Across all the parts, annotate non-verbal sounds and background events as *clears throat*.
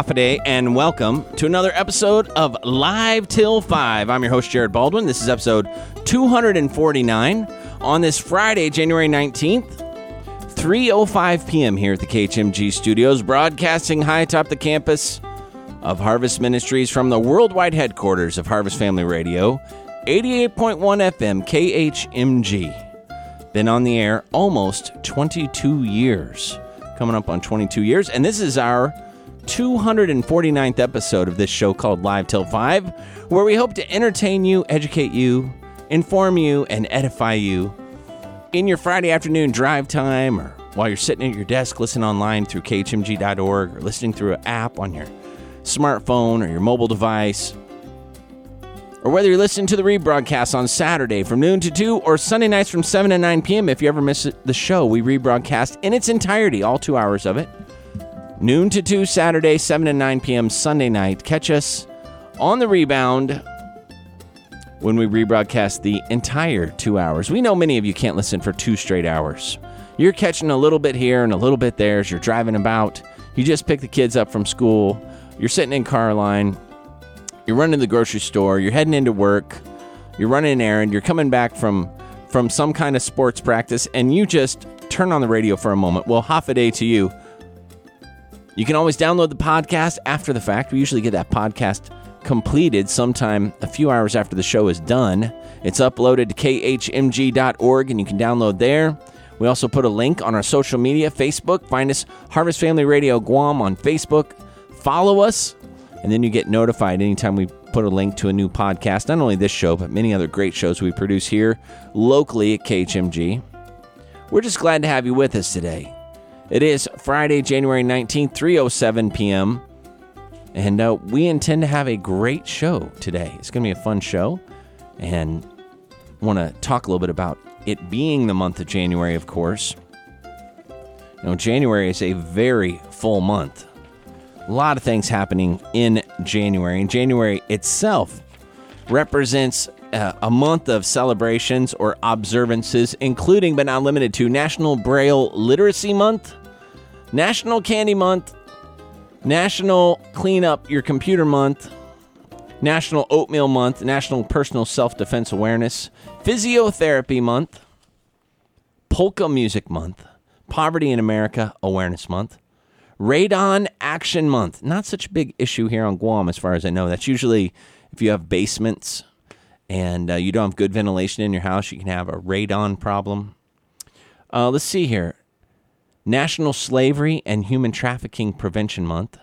And welcome to another episode of Live Till 5. I'm your host, Jared Baldwin. This is episode 249 on this Friday, January 19th, 3.05 p.m. here at the KHMG studios, broadcasting high atop the campus of Harvest Ministries from the worldwide headquarters of Harvest Family Radio, 88.1 FM KHMG. Been on the air almost 22 years, coming up on 22 years, and this is our 249th episode of this show called Live Till 5, where we hope to entertain you, educate you, inform you, and edify you in your Friday afternoon drive time or while you're sitting at your desk listening online through khmg.org or listening through an app on your smartphone or your mobile device. Or whether you're listening to the rebroadcast on Saturday from noon to 2 or Sunday nights from 7 to 9 p.m. If you ever miss the show, we rebroadcast in its entirety, all two hours of it noon to 2 Saturday, 7 to 9 p.m. Sunday night. Catch us on the rebound when we rebroadcast the entire two hours. We know many of you can't listen for two straight hours. You're catching a little bit here and a little bit there as you're driving about. You just pick the kids up from school. You're sitting in car line. You're running to the grocery store. You're heading into work. You're running an errand. You're coming back from from some kind of sports practice, and you just turn on the radio for a moment. Well, half a day to you you can always download the podcast after the fact. We usually get that podcast completed sometime a few hours after the show is done. It's uploaded to khmg.org and you can download there. We also put a link on our social media Facebook. Find us Harvest Family Radio Guam on Facebook. Follow us, and then you get notified anytime we put a link to a new podcast. Not only this show, but many other great shows we produce here locally at KHMG. We're just glad to have you with us today. It is Friday, January 19th, 3:07 p.m. And uh, we intend to have a great show today. It's going to be a fun show and want to talk a little bit about it being the month of January, of course. You January is a very full month. A lot of things happening in January, and January itself represents uh, a month of celebrations or observances, including but not limited to National Braille Literacy Month, National Candy Month, National Clean Up Your Computer Month, National Oatmeal Month, National Personal Self Defense Awareness, Physiotherapy Month, Polka Music Month, Poverty in America Awareness Month, Radon Action Month. Not such a big issue here on Guam, as far as I know. That's usually if you have basements and uh, you don't have good ventilation in your house, you can have a radon problem. Uh, let's see here. National Slavery and Human Trafficking Prevention Month,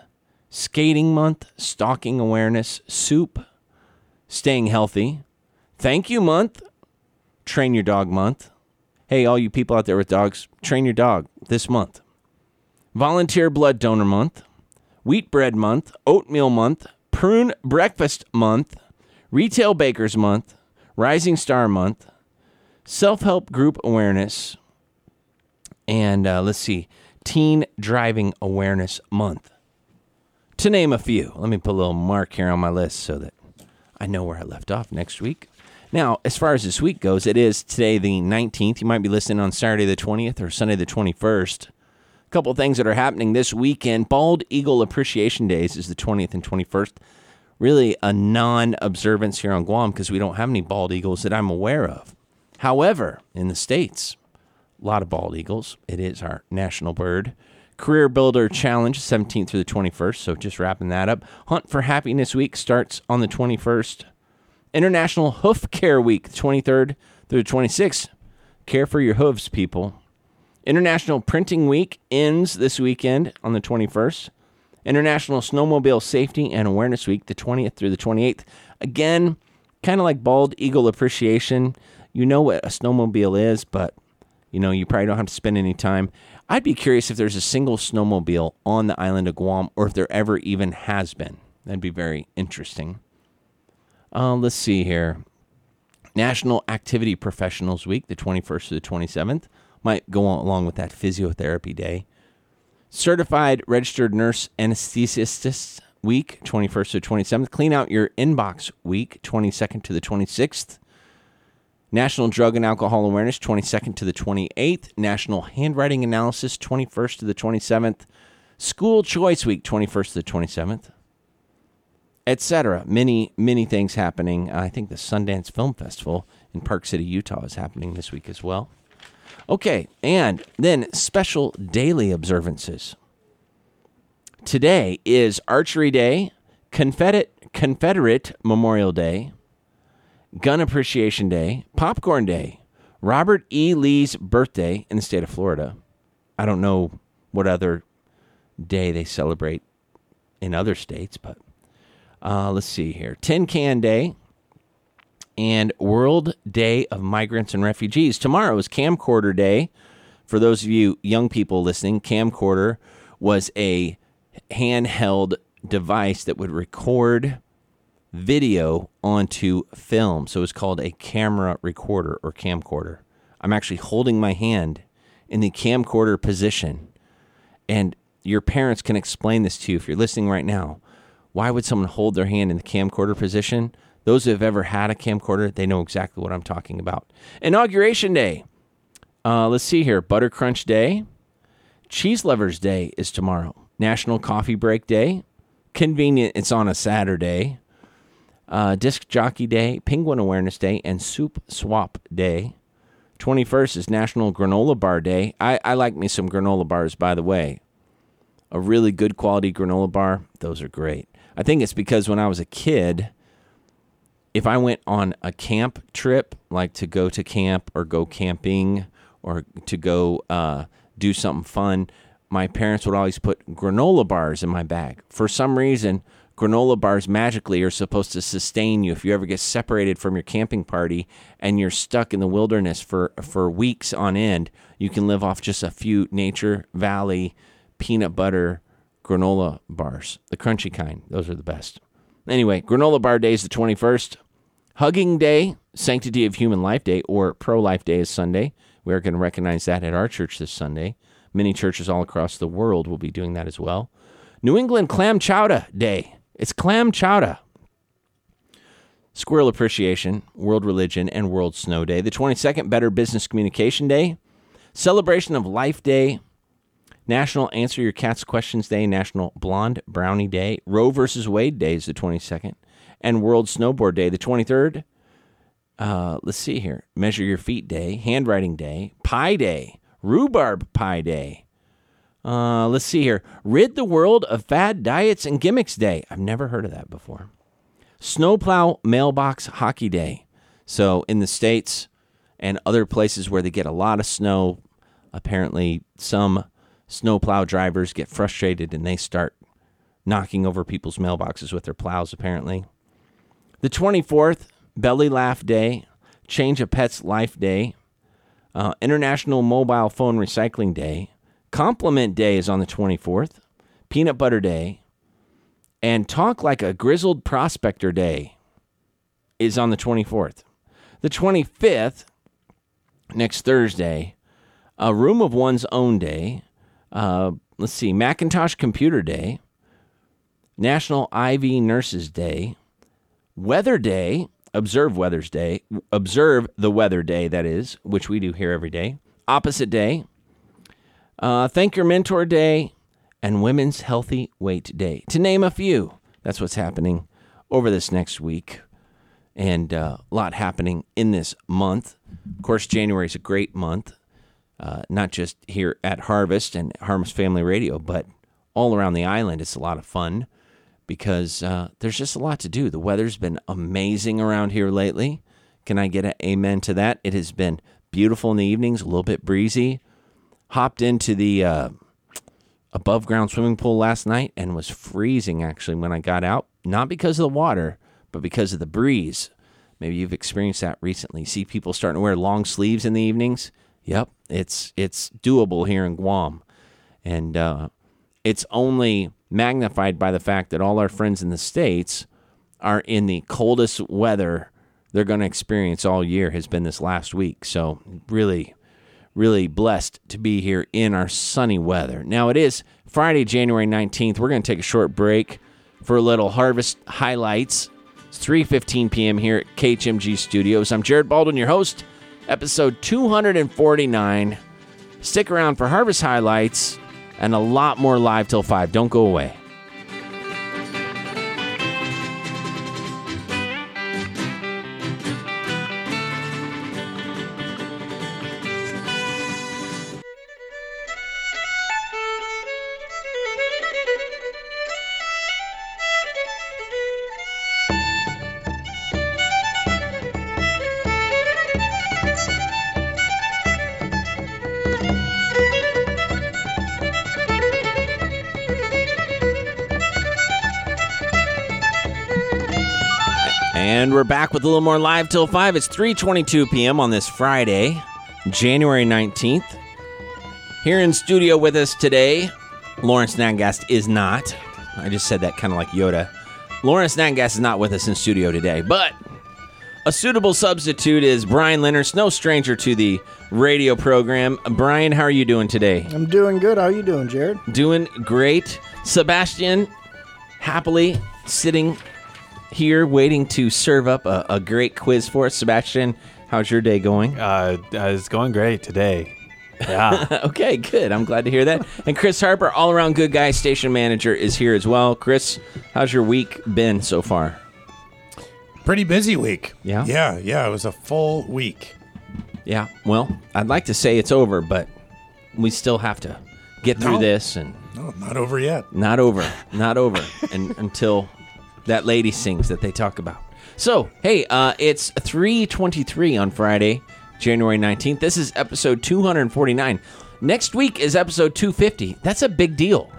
Skating Month, Stalking Awareness, Soup, Staying Healthy, Thank You Month, Train Your Dog Month. Hey, all you people out there with dogs, train your dog this month. Volunteer Blood Donor Month, Wheat Bread Month, Oatmeal Month, Prune Breakfast Month, Retail Bakers Month, Rising Star Month, Self Help Group Awareness, and uh, let's see, Teen Driving Awareness Month. To name a few, let me put a little mark here on my list so that I know where I left off next week. Now, as far as this week goes, it is today the 19th. You might be listening on Saturday the 20th or Sunday the 21st. A couple things that are happening this weekend. Bald Eagle Appreciation Days is the 20th and 21st. really a non observance here on Guam because we don't have any bald eagles that I'm aware of. However, in the States, a lot of bald eagles. It is our national bird. Career Builder Challenge, 17th through the 21st. So just wrapping that up. Hunt for Happiness Week starts on the 21st. International Hoof Care Week, 23rd through the 26th. Care for your hooves, people. International Printing Week ends this weekend on the 21st. International Snowmobile Safety and Awareness Week, the 20th through the 28th. Again, kind of like Bald Eagle Appreciation. You know what a snowmobile is, but you know, you probably don't have to spend any time. I'd be curious if there's a single snowmobile on the island of Guam or if there ever even has been. That'd be very interesting. Uh, let's see here. National Activity Professionals Week, the 21st to the 27th. Might go along with that physiotherapy day. Certified Registered Nurse Anesthetist Week, 21st to 27th. Clean Out Your Inbox Week, 22nd to the 26th. National Drug and Alcohol Awareness, 22nd to the 28th. National Handwriting Analysis, 21st to the 27th. School Choice Week, 21st to the 27th. Etc. Many, many things happening. Uh, I think the Sundance Film Festival in Park City, Utah is happening this week as well. Okay, and then special daily observances. Today is Archery Day, Confederate, Confederate Memorial Day, Gun Appreciation Day, Popcorn Day, Robert E. Lee's birthday in the state of Florida. I don't know what other day they celebrate in other states, but uh, let's see here. Tin Can Day and World Day of Migrants and Refugees. Tomorrow is Camcorder Day. For those of you young people listening, camcorder was a handheld device that would record video onto film. So it's called a camera recorder or camcorder. I'm actually holding my hand in the camcorder position. And your parents can explain this to you if you're listening right now. Why would someone hold their hand in the camcorder position? Those who have ever had a camcorder, they know exactly what I'm talking about. Inauguration Day. Uh, let's see here. Butter Crunch Day. Cheese Lovers Day is tomorrow. National Coffee Break Day. Convenient, it's on a Saturday uh, Disc Jockey Day, Penguin Awareness Day, and Soup Swap Day. 21st is National Granola Bar Day. I, I like me some granola bars, by the way. A really good quality granola bar, those are great. I think it's because when I was a kid, if I went on a camp trip, like to go to camp or go camping or to go uh, do something fun, my parents would always put granola bars in my bag. For some reason, granola bars magically are supposed to sustain you. If you ever get separated from your camping party and you're stuck in the wilderness for for weeks on end you can live off just a few nature valley peanut butter granola bars. The crunchy kind. Those are the best. Anyway granola bar day is the 21st hugging day sanctity of human life day or pro-life day is sunday. We are going to recognize that at our church this sunday. Many churches all across the world will be doing that as well. New england clam chowder day it's clam chowder. Squirrel Appreciation, World Religion, and World Snow Day. The 22nd, Better Business Communication Day. Celebration of Life Day. National Answer Your Cat's Questions Day. National Blonde Brownie Day. Roe versus Wade Day is the 22nd. And World Snowboard Day, the 23rd. Uh, let's see here. Measure Your Feet Day. Handwriting Day. Pie Day. Rhubarb Pie Day. Uh, let's see here. Rid the world of fad diets and gimmicks day. I've never heard of that before. Snowplow mailbox hockey day. So in the states and other places where they get a lot of snow, apparently some snowplow drivers get frustrated and they start knocking over people's mailboxes with their plows. Apparently, the 24th belly laugh day, change a pet's life day, uh, International Mobile Phone Recycling Day. Compliment Day is on the 24th, Peanut Butter Day, and Talk Like a Grizzled Prospector Day is on the 24th. The 25th, next Thursday, a Room of One's Own Day. Uh, let's see, Macintosh Computer Day, National IV Nurses Day, Weather Day, Observe Weather's Day, Observe the Weather Day, that is, which we do here every day, Opposite Day, uh, Thank Your Mentor Day, and Women's Healthy Weight Day, to name a few. That's what's happening over this next week, and uh, a lot happening in this month. Of course, January is a great month, uh, not just here at Harvest and Harvest Family Radio, but all around the island. It's a lot of fun because uh, there's just a lot to do. The weather's been amazing around here lately. Can I get an amen to that? It has been beautiful in the evenings, a little bit breezy. Hopped into the uh, above ground swimming pool last night and was freezing actually when I got out. Not because of the water, but because of the breeze. Maybe you've experienced that recently. See people starting to wear long sleeves in the evenings. Yep, it's it's doable here in Guam, and uh, it's only magnified by the fact that all our friends in the states are in the coldest weather they're going to experience all year has been this last week. So really, really blessed to be here in our sunny weather. Now it is Friday, January 19th. We're going to take a short break for a little harvest highlights. It's 3:15 p.m. here at KHMG Studios. I'm Jared Baldwin, your host. Episode 249. Stick around for harvest highlights and a lot more live till 5. Don't go away. And we're back with a little more live till 5. It's 3:22 p.m. on this Friday, January 19th. Here in studio with us today, Lawrence Nangast is not. I just said that kind of like Yoda. Lawrence Nangast is not with us in studio today, but a suitable substitute is Brian Lenners, no stranger to the radio program. Brian, how are you doing today? I'm doing good. How are you doing, Jared? Doing great. Sebastian, happily sitting here waiting to serve up a, a great quiz for us. Sebastian, how's your day going? Uh, uh, it's going great today. Yeah. *laughs* okay, good. I'm glad to hear that. And Chris Harper, all around good guy, station manager, is here as well. Chris, how's your week been so far? Pretty busy week. Yeah? Yeah, yeah. It was a full week. Yeah, well, I'd like to say it's over, but we still have to get through No. this and No, not over yet. not over, not over, and *laughs* until that lady sings that they talk about. So, hey, uh, it's 323 on Friday, January 19th. This is episode 249. Next week is episode 250. That's a big deal.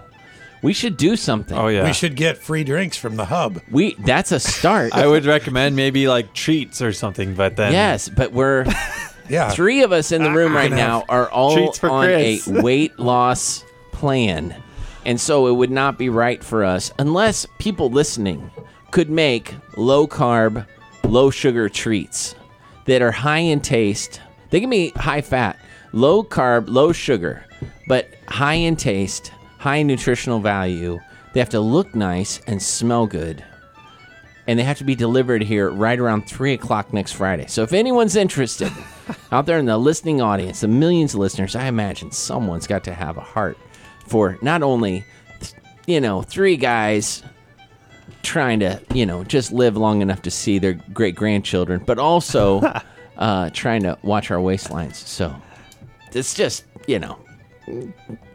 We should do something. oh yeah. We should get free drinks from the hub. We that's a start. I would recommend maybe like treats or something, but then yes, but we're *laughs* Yeah. three of us in the room right now have are all on Chris. a *laughs* weight loss plan. And so it would not be right for us unless people listening could make low carb, low sugar treats that are high in taste. They can be high fat, low carb, low sugar, but high in taste, high in nutritional value. They have to look nice and smell good and they have to be delivered here right around three o'clock next Friday. So if anyone's interested *laughs* out there in the listening audience, the millions of listeners, I imagine someone's got to have a heart for not only, you know, three guys trying to, you know, just live long enough to see their great grandchildren, but also *laughs* uh, trying to watch our waistlines. So it's just, you know,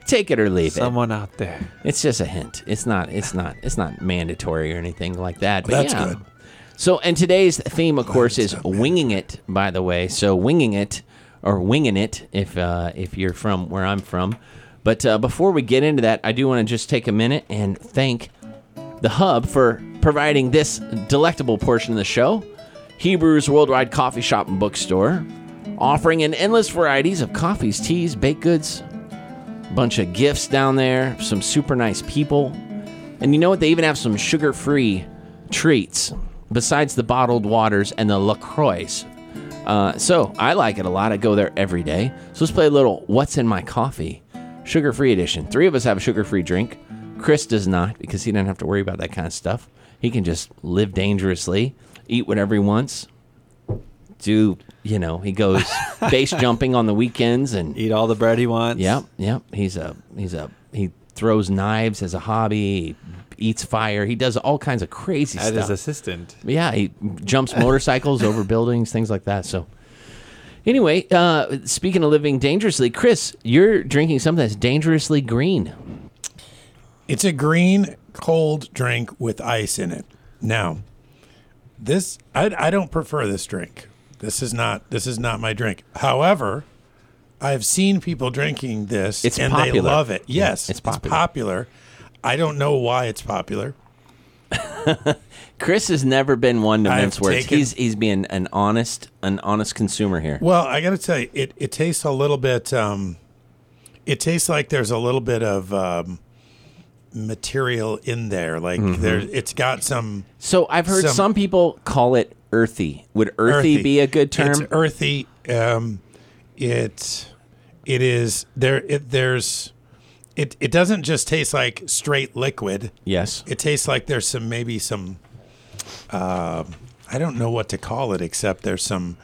take it or leave it. someone out there. It's just a hint. It's not. It's not. It's not mandatory or anything like that. But That's yeah. good. So, and today's theme, of course, is winging it. By the way, so winging it or winging it, if uh, if you're from where I'm from. But uh, before we get into that, I do want to just take a minute and thank the Hub for providing this delectable portion of the show. Hebrews Worldwide Coffee Shop and Bookstore, offering an endless varieties of coffees, teas, baked goods, bunch of gifts down there, some super nice people. And you know what? They even have some sugar free treats besides the bottled waters and the LaCroix. Uh, so I like it a lot. I go there every day. So let's play a little What's in My Coffee sugar free edition. Three of us have a sugar free drink. Chris does not because he doesn't have to worry about that kind of stuff. He can just live dangerously, eat whatever he wants, do, you know, he goes *laughs* base jumping on the weekends and Eat all the bread he wants. Yep, yep. He's a he's a he throws knives as a hobby. eats fire. He does all kinds of crazy At his assistant. Yeah, he jumps motorcycles over buildings, things like that. So, anyway, uh, speaking of living dangerously, Chris, you're drinking something that's dangerously green. It's a green cold drink with ice in it. Now, this I, I don't prefer this drink. This is not this is not my drink. However, I've seen people drinking this It's and they love it. Yes, it's popular. popular. I don't know why it's popular. *laughs* Chris has never been one to I've mince words. taken- He's he's being an honest an honest consumer here. Well, I got to tell you, it, it tastes a little bit. Um, it tastes like there's a little bit of um, material in there. Like Mm-hmm. there, it's got some So I've heard some, Some- people call it earthy. Would earthy, be a good term? It's earthy. Um, it it is there. It there's it. It doesn't just taste like straight liquid. yes. It tastes like there's some maybe some. Uh, I don't know what to call it except there's some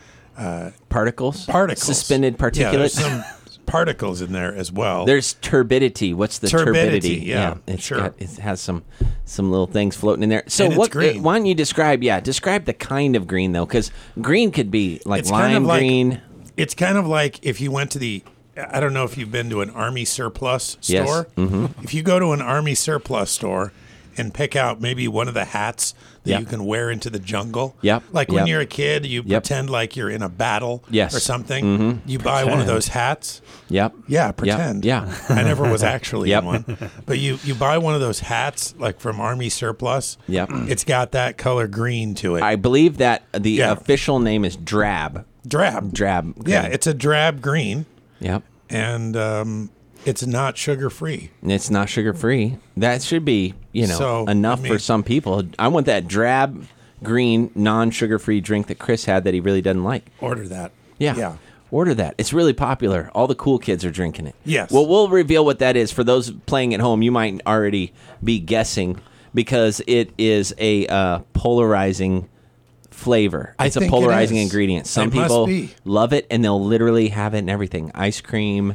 Particles. particles, Suspended Yeah, there's some particles in there as well. There's turbidity. What's the turbidity? Turbidity, yeah, it's sure. got it has some some little things floating in there. So what? green. Why don't you describe? Yeah, describe the kind of green though, because green could be like It's lime kind of like- green. It's kind of like if you went to the. I don't know if you've been to an army surplus Yes. store. Mm-hmm. If you go to an army surplus store and pick out maybe one of the hats that Yep. you can wear into the jungle. Yep. Like when Yep. you're a kid, you Yep. pretend like you're in a battle Yes. Mm-hmm. or something. You buy one of those hats. Yep. Yeah, pretend. Yeah. *laughs* I never was actually in one. But you you buy one of those hats like from Army surplus. Yep. *clears throat* It's got that color green to it. I believe that the Yeah. official name is drab. drab. Drab. Yeah, it's a drab green Yep. and um, it's not sugar free. It's not sugar free. That should be, you know, So, enough I for some people. I want that drab, green, non sugar free drink that Chris had that he really doesn't like. Order that. Yeah. Yeah. Order that. It's really popular. All the cool kids are drinking it. Yes. Well, we'll reveal what that is. For those playing at home, you might already be guessing because it is a uh, polarizing flavor. It's a it polarizing ingredient. Some It people love it and they'll literally have it in everything. Ice cream,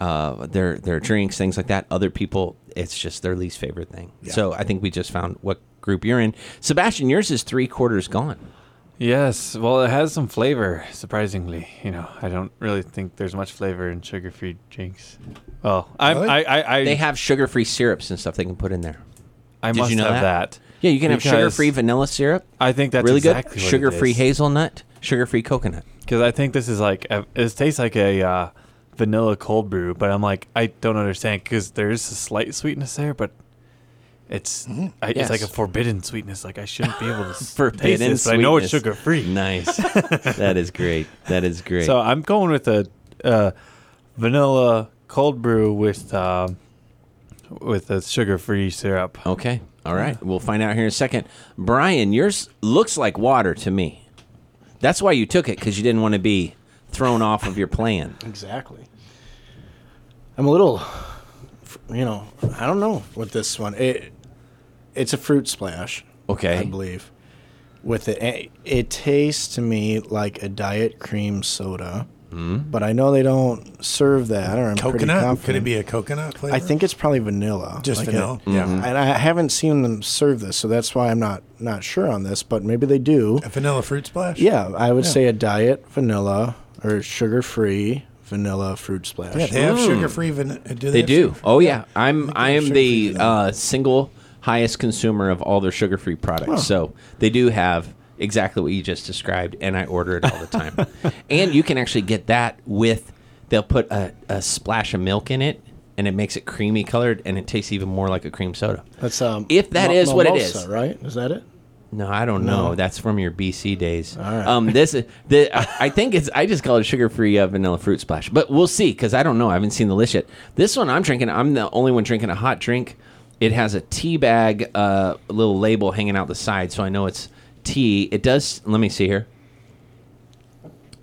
uh, their their drinks, things like that. Other people, it's just their least favorite thing. So I think we just found what group you're in. Sebastian, yours is three quarters gone. Yes, well, it has some flavor, surprisingly. You know, I don't really think there's much flavor in sugar-free drinks. Well, I'm, Really? I, I, I, They have sugar free syrups and stuff they can put in there. I did must you know have that? that. Yeah, you can have sugar free vanilla syrup. I think that's really exactly good. what Sugar free is. hazelnut, sugar free coconut. Because I think this is like it tastes like a uh, vanilla cold brew, but I'm like I don't understand because there is a slight sweetness there, but it's Mm-hmm. Yes. it's like a forbidden sweetness. Like I shouldn't be able to *laughs* s- taste Forbidden this, but I know it's sugar free. Nice. *laughs* that is great. That is great. So I'm going with a uh, vanilla cold brew with um, with a sugar free syrup. okay. All right. We'll find out here in a second. Brian, yours looks like water to me. That's why you took it because you didn't want to be thrown off of your plan. Exactly. I'm a little, you know, I don't know what this one. It, it's a fruit splash. Okay. I believe. With it, it, it tastes to me like a diet cream soda, Hmm? but I know they don't serve that. Or I'm pretty Coconut? Could it be a coconut flavor? I think it's probably vanilla. just like a- vanilla. Mm-hmm. Yeah. and I haven't seen them serve this, so that's why I'm not not sure on this. But maybe they do. A vanilla fruit splash? Yeah, I would Yeah. say a diet vanilla or sugar free vanilla fruit splash. Yeah, they have sugar free vanilla. Do they. They have do. sugar- Oh yeah. I'm I am the uh, single highest consumer of all their sugar free products. So they do have exactly what you just described, and I order it all the time. *laughs* and you can actually get that with they'll put a, a splash of milk in it, and it makes it creamy colored, and it tastes even more like a cream soda. That's um. If that that is is what it mimosa, is. right? Is that it? No, I don't know. That's from your BC days. right. Um, this the I think it's I just call it sugar free uh, vanilla fruit splash, but we'll see because I don't know. I haven't seen the list yet. This one I'm drinking. I'm the only one drinking a hot drink. It has a tea bag, uh, little label hanging out the side, so I know it's tea. It does. Let me see here.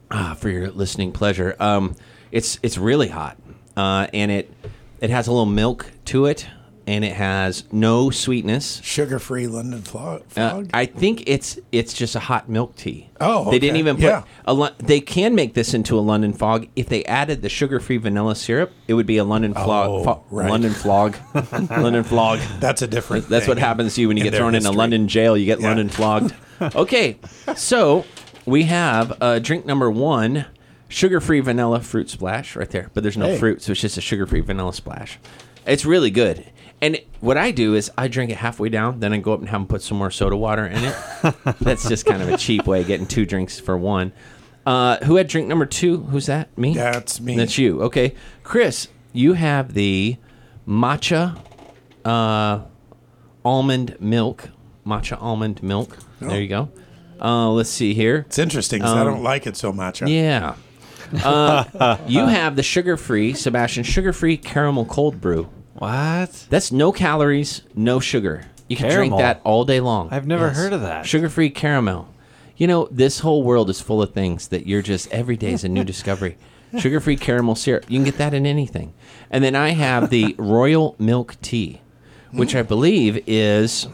Ah, for your listening pleasure. Um, it's it's really hot, uh, and it it has a little milk to it. And it has no sweetness. Sugar-free London flo- Uh, fog. I think it's it's just a hot milk tea. Oh, they didn't even put. Yeah. A, they can make this into a London fog if they added the sugar-free vanilla syrup. It would be a London flog. Oh, fo- right. London flog. *laughs* London flog. That's a different. That's what happens to you when you in get thrown in a London jail. You get Yeah. London flogged. *laughs* Okay, so we have uh, drink number one, sugar-free vanilla fruit splash right there. But there's no Hey. fruit, so it's just a sugar-free vanilla splash. It's really good. And what I do is I drink it halfway down, then I go up and have them put some more soda water in it. *laughs* That's just kind of a cheap way of getting two drinks for one. Uh, who had drink number two? Who's that? Me? That's me. That's you. Okay. Chris, you have the matcha uh, almond milk. Matcha almond milk. There you go. Uh, let's see here. It's interesting because I don't like it so much. Um, Yeah. Uh, *laughs* you have the sugar free, Sebastian, sugar free caramel cold brew. What? That's no calories, no sugar. You can Caramel. drink that all day long. I've never heard of that. Sugar free caramel. You know, this whole world is full of things that you're just every day is a new *laughs* discovery. Sugar free caramel syrup. You can get that in anything. And then I have the royal milk tea, which I believe is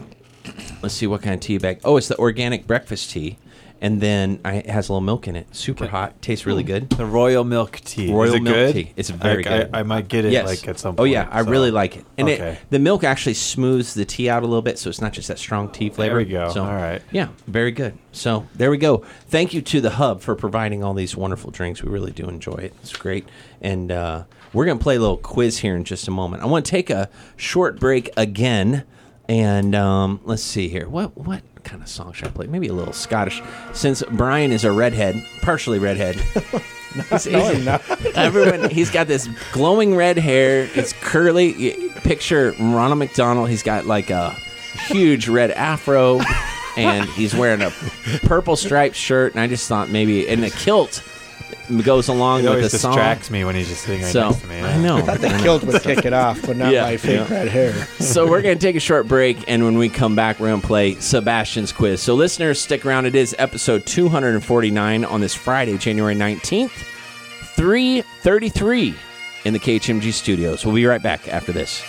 let's see what kind of tea bag. Oh, it's the organic breakfast tea. And then I, it has a little milk in it. Super hot. Tastes really good. The royal milk tea. Royal Is it milk good? tea. It's very I, good. I, I might get it Yes. like at some point. Oh yeah, I so- really like it. And Okay. it, the milk actually smooths the tea out a little bit, so it's not just that strong tea flavor. we go. So, All right. Yeah, very good. So there we go. Thank you to the Hub for providing all these wonderful drinks. We really do enjoy it. It's great. And uh, we're gonna play a little quiz here in just a moment. I want to take a short break again, and um, let's see here. What what kind of song should I play? Maybe a little Scottish, since Brian is a redhead, partially redhead. *laughs* He's- he's- *laughs* Everyone, he's got this glowing red hair. It's curly. Picture Ronald McDonald. He's got like a huge red afro, *laughs* and he's wearing a purple striped shirt. And I just thought maybe, in a kilt goes along It with always the song. distracts me when he's just sitting right So next to me. I know. Thought the kilt would kick it off, but not Yeah. my fake Yeah. red hair. so we're going to take a short break, and when we come back, we're going to play Sebastian's quiz. So listeners, stick around. It is episode 249 on this Friday, January 19th, 3:33 in the KHMG studios. We'll be right back after this.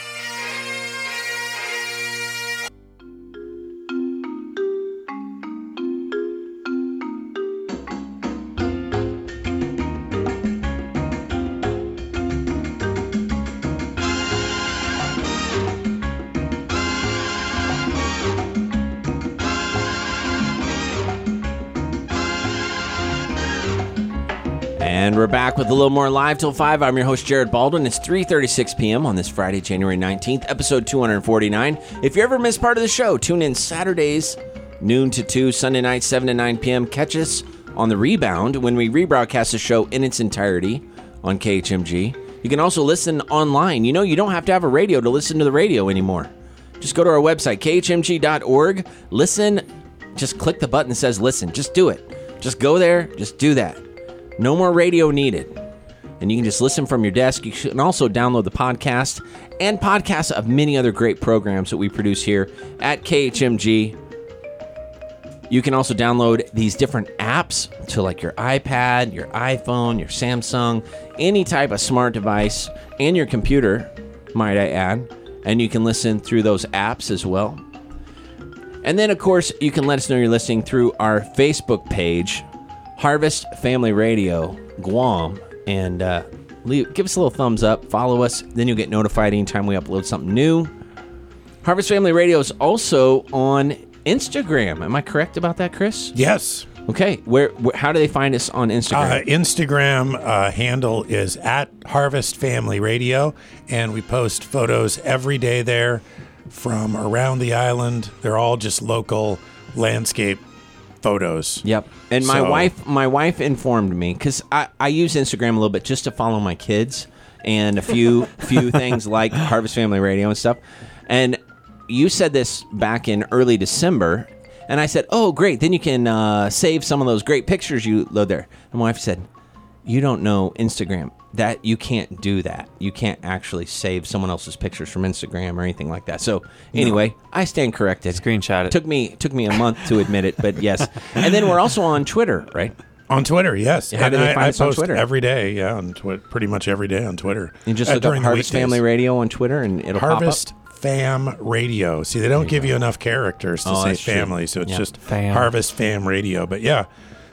A little more live till five. I'm your host Jared Baldwin. It's 3:36 p.m. on this Friday, January 19th, episode 249. If you ever miss part of the show, tune in Saturdays noon to two, Sunday night 7 to 9 p.m. Catch us on the rebound when we rebroadcast the show in its entirety on KHMG. You can also listen online. You know, you don't have to have a radio to listen to the radio anymore. Just go to our website, khmg.org. Listen, just click the button that says listen. Just do it. Just go there, just do that. No more radio needed. And you can just listen from your desk. You can also download the podcast and podcasts of many other great programs that we produce here at KHMG. You can also download these different apps to like your iPad, your iPhone, your Samsung, any type of smart device, and your computer, might I add. And you can listen through those apps as well. And then, of course, you can let us know you're listening through our Facebook page, Harvest Family Radio Guam, and uh, leave, give us a little thumbs up. Follow us, then you'll get notified anytime we upload something new. Harvest Family Radio is also on Instagram. Am I correct about that, Chris? Yes. Okay, where, where how do they find us on Uh, Instagram? Instagram uh, handle is at Harvest Family Radio, and we post photos every day there from around the island. They're all just local landscape photos. Yep. And my So- wife, my wife informed me because I, I use Instagram a little bit just to follow my kids and a few *laughs* few things like Harvest Family Radio and stuff. And you said this back in early December, and I said, "Oh, great! Then you can uh, save some of those great pictures you load there." And my wife said, "You don't know Instagram. That you can't do that. You can't actually save someone else's pictures from Instagram or anything like that." So anyway, I stand corrected. Screenshot it. Took me took me a month to admit it, but yes. And then we're also on Twitter, right? On Twitter, yes. How do And they I, find I us on post Twitter? every day, yeah, on twi- pretty much every day on Twitter. You just Uh, look up Harvest. Family Radio on Twitter, and it'll Harvest pop up. Fam Radio. See, they don't give you enough characters to Oh, say that's true. family, so it's Yeah. just Fam. Harvest Fam Radio. But yeah,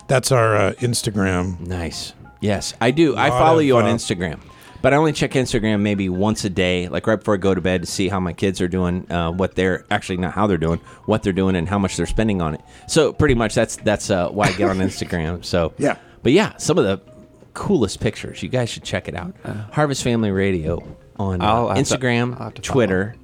that's our uh, Instagram. Nice. Yes, I do. I Lot follow of, you on uh, Instagram, but I only check Instagram maybe once a day, like right before I go to bed, to see how my kids are doing, uh, what they're actually not how they're doing, what they're doing, and how much they're spending on it. So pretty much that's that's uh, why I get on Instagram. So *laughs* Yeah. but yeah, some of the coolest pictures. You guys should check it out. Harvest Family Radio on uh, I'll have to- Instagram, I'll have to Twitter,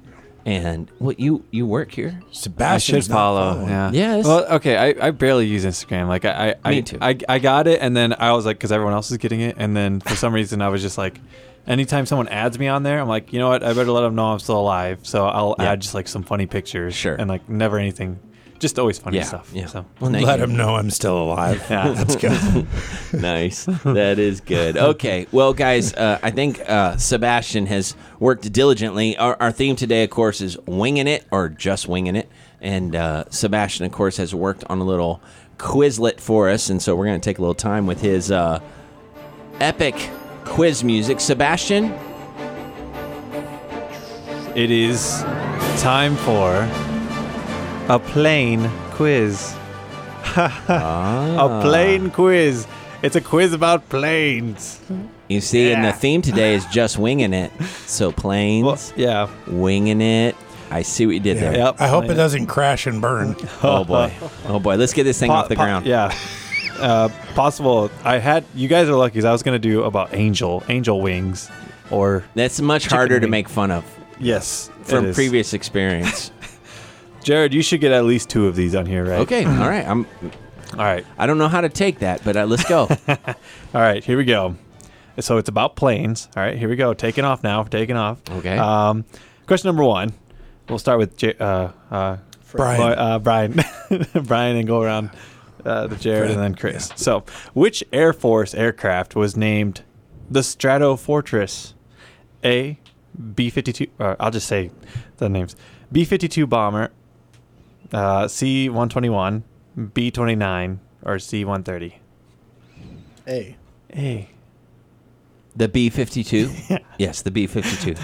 and what you you work here? Sebastian should follow. Yeah. Yes. Well, okay. I, I barely use Instagram. Like I I, Me I, too. I I got it, and then I was like, because everyone else is getting it, and then for some reason I was just like, anytime someone adds me on there, I'm like, you know what? I better let them know I'm still alive. So I'll Yeah. add just like some funny pictures. Sure. And like never anything, just always funny Yeah, stuff. yeah. So Well, thank Let you. him know I'm still alive. Yeah. *laughs* That's good. *laughs* nice. That is good. Okay. Well, guys, uh, I think uh, Sebastian has worked diligently. Our, our theme today, of course, is winging it or just winging it. And uh, Sebastian, of course, has worked on a little Quizlet for us. And so we're going to take a little time with his uh, epic quiz music. Sebastian, it is time for a plane quiz. *laughs* Ah. A plane quiz. It's a quiz about planes. you see, and the theme today is *laughs* just winging it. So planes, Well, yeah. winging it. I see what you did there. Yep. I hope it doesn't crash and burn. *laughs* Oh, boy. Oh, boy. Let's get this thing Po- off the po- ground. Yeah. Uh, possible. I had you guys are lucky. 'cause I was gonna do about angel angel wings, or That's much harder to make fun of yes, from it is. previous experience. Jared, you should get at least two of these on here, right? Okay, all right. I'm. All right. I don't know how to take that, but uh, let's go. *laughs* All right. Here we go. So it's about planes. All right. Here we go. Taking off now. Taking off. Okay. Um, question number one. We'll start with J- uh, uh, Brian. Boy- uh, Brian, *laughs* Brian, and go around uh, to Jared and then Chris. So, which Air Force aircraft was named the Strato Fortress? A, B fifty two. Uh, I'll just say the names: B fifty two bomber, uh, C one twenty one, B twenty nine, or C one thirty. A. A. the B fifty two. *laughs* Yes, the B fifty two.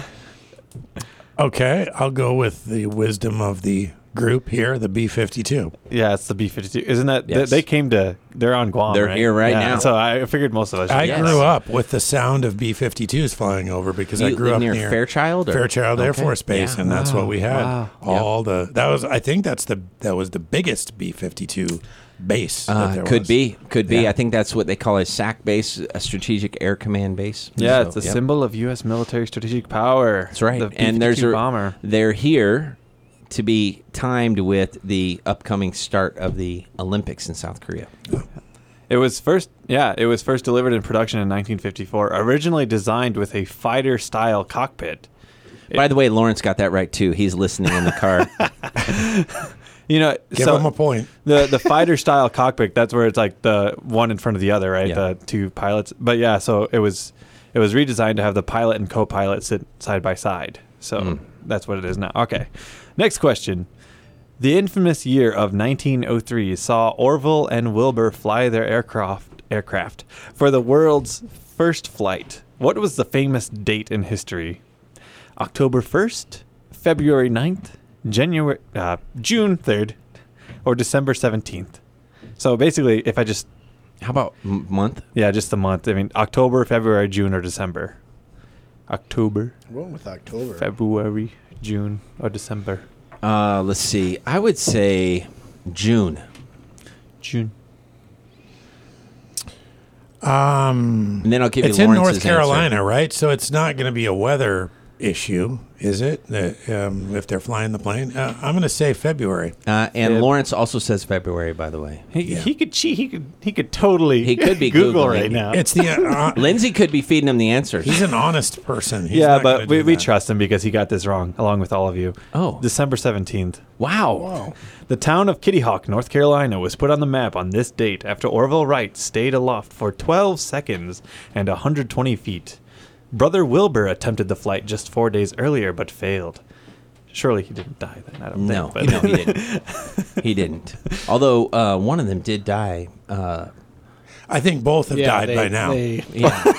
Okay, I'll go with the wisdom of the group here, the B 52. Yeah, it's the B fifty two. Isn't that Yes. they, they came to? They're on Guam. They're right? here right Yeah, now. So I figured most of us. I Yes. grew up with the sound of B 52s flying over because I grew up near, near Fairchild. Or? Fairchild Air Force Base, yeah. and that's what we had. Wow. All the that was I think that's the that was the biggest B 52 base. that Uh, there could was. be, could be. Yeah. I think that's what they call a SAC base, a Strategic Air Command base. Yeah, So, it's a yep. symbol of U.S. military strategic power. That's right. The and there's B-52 a bomber. They're here to be timed with the upcoming start of the Olympics in South Korea. It was first, yeah, it was first delivered in production in 1954. Originally designed with a fighter-style cockpit. By the way, Lawrence got that right too. He's listening in the car. *laughs* You know, Give so them a point. the the fighter style cockpit. That's where it's like the one in front of the other, right? Yeah. The two pilots. But yeah, so it was it was redesigned to have the pilot and co-pilot sit side by side. So Mm. that's what it is now. Okay, next question. The infamous year of 1903 saw Orville and Wilbur fly their aircraft aircraft for the world's first flight. What was the famous date in history? October 1st, February 9th, January uh, June 3rd, or December 17th. So basically, if I just How about m- month? yeah, just the month. I mean, October, February, June, or December. October, I went with October. February, June, or December. Uh, let's see. I would say June. June. Um, And then I'll give it's you in North Carolina, answer. right? So it's not going to be a weather issue, is it? That, um, if they're flying the plane, uh, I'm going to say February. Uh, and Feb- Lawrence also says February, by the way. He, Yeah. he could cheat. He could. He could totally. He could be *laughs* Google Googling. right now. It's the *laughs* uh, Lindsay could be feeding him the answers. he's an honest person. He's yeah, not but we, we trust him because he got this wrong, along with all of you. Oh. December seventeenth. wow. Wow. The town of Kitty Hawk, North Carolina, was put on the map on this date after Orville Wright stayed aloft for 12 seconds and 120 feet. Brother Wilbur attempted the flight just four days earlier but failed. Surely he didn't die then. I don't No, think. no, he didn't. he didn't. *laughs* Although uh, one of them did die uh, I think both have died they- by now. they- *laughs* Yeah.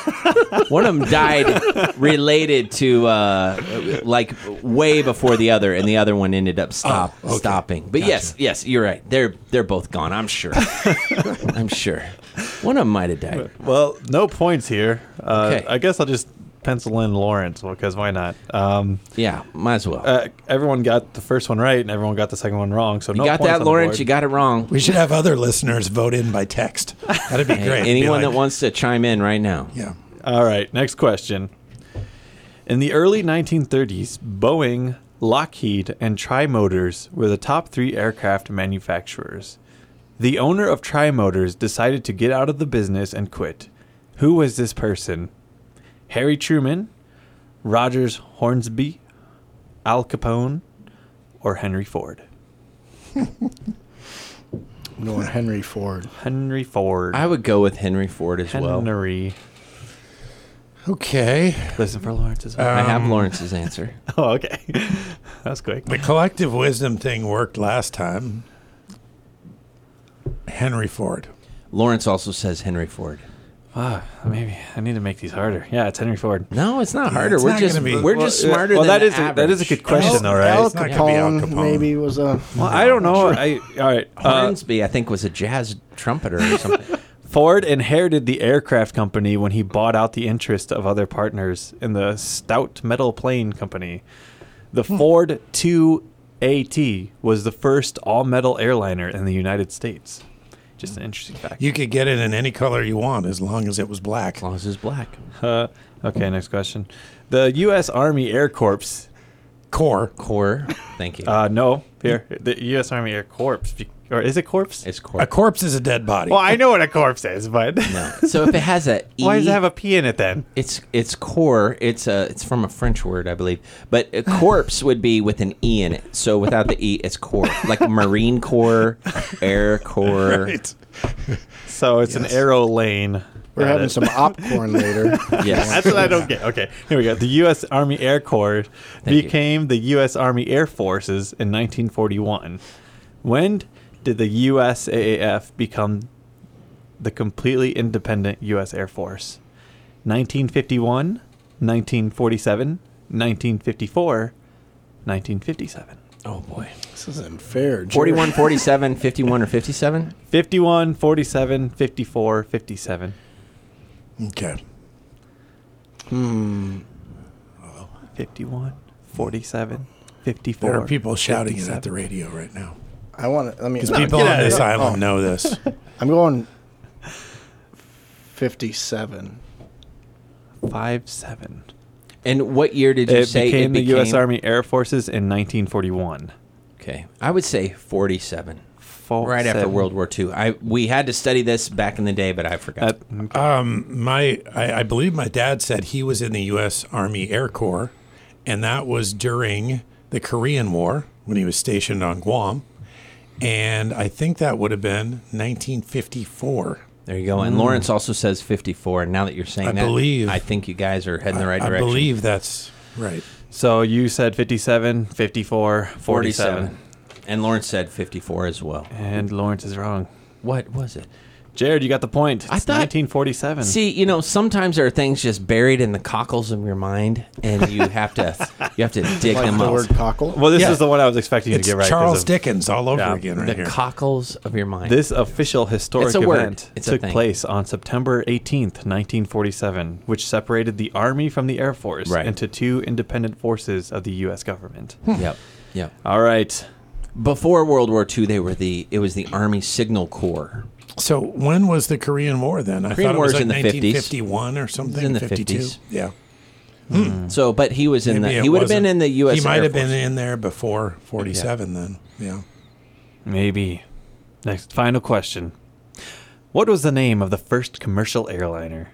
One of them died related to uh, like way before the other, and the other one ended up stop Oh, okay. stopping. But yes, yes, you're right. They're they're both gone. I'm sure. *laughs* I'm sure. One of them might have died. Well, no points here. Uh, Okay. I guess I'll just pencil in Lawrence because why not? Um, Yeah, might as well. uh, everyone got the first one right and everyone got the second one wrong. So you no got points that, Lawrence? You got it wrong. we should have other listeners vote in by text. That'd be Hey, great. Be anyone like- that wants to chime in right now. Yeah. All right, next question. In the early 1930s, Boeing, Lockheed, and Tri Motors were the top three aircraft manufacturers. The owner of Tri Motors decided to get out of the business and quit. Who was this person? Harry Truman, Rogers Hornsby, Al Capone, or Henry Ford? I'm going Henry Ford. Henry Ford. I would go with Henry Ford as well. Henry. Okay. Listen for Lawrence's. as well. I have Um, Lawrence's answer. *laughs* oh, okay. *laughs* That's quick. The collective wisdom thing worked last time. Henry Ford. Lawrence also says Henry Ford. Ah, maybe I need to make these harder. Yeah, it's Henry Ford. No, it's not harder. it's we're not just be- we're just smarter well, than that the is a- that is a good question, though, right? Al It's not gonna be Al Capone, Capone. maybe was a. Well, I don't know. I all right. Uh, Hornsby, I think, was a jazz trumpeter or something. *laughs* Ford inherited the aircraft company when he bought out the interest of other partners in the Stout Metal Plane Company. The Ford 2AT was the first all-metal airliner in the United States. Just an interesting fact. You could get it in any color you want as long as it was black. as long as it's black. Uh, okay, next question. The U.S. Army Air Corps. Corps. Corps. Thank you. Uh, no, here the U.S. Army Air Corps, or is it corpse? it's corpse. A corpse is a dead body. Well, I know what a corpse is, but No. *laughs* So if it has a E, why does it have a P in it then? it's it's core. It's a it's from a French word, I believe. But a *sighs* corpse would be with an E in it. So without the E, it's core, like Marine Corps, Air Corps. *laughs* Right. So it's an arrow lane. We're Got having it. some opcorn *laughs* later. Yes. That's what I don't get. Okay, here we go. The U.S. Army Air Corps Thank you. became the U.S. Army Air Forces in 1941. When did the USAAF become the completely independent U.S. Air Force? 1951, 1947, 1954, 1957. Oh boy. This isn't fair. Jerry. 41, 47, *laughs* 51, or 57? 51, 47, 54, 57. Okay. Hmm. 51, 47, 54. There are people shouting it at the radio right now. I want to. Let me. Because people get on out this island Oh. know this. *laughs* I'm going. Fifty-seven. 5 7. And what year did you It say became, it the U.S. Army Air Forces in 1941. Okay, I would say 47. Four, right after seven. World War II. I we had to study this back in the day, but I forgot. That- Um, my, I, I believe my dad said he was in the U.S. Army Air Corps, and that was during the Korean War when he was stationed on Guam, and I think that would have been 1954. there you go. And mm. Lawrence also says 54. And now that you're saying I that, believe- I think you guys are heading the right I, I direction. believe that's right. so you said 57, 54, 47. And Lawrence said 54 as well. And Lawrence is wrong. What was it? Jared, you got the point. It's I thought- 1947. See, you know, sometimes there are things just buried in the cockles of your mind, and you have to you have to *laughs* dig Like them the up. word cockle. well, this Yeah. is the one I was expecting you It's to get right. Charles of- Dickens all over Yeah. again right the here. cockles of your mind. This official historic It's a event It's took thing. place on September 18th, 1947, which separated the Army from the Air Force Right. into two independent forces of the U.S. government. Hmm. yep, yep. All right. Before World War II, they were the it was the Army Signal Corps. So when was the Korean War then? I Korean thought it War was is like in the 50s. 1951 or something. in the 52. 50s. Yeah. Hmm. So, but he was in Maybe the he would have been in the U.S. He might Air have been in there before 47 then. Yeah. Maybe. Next, final question. What was the name of the first commercial airliner?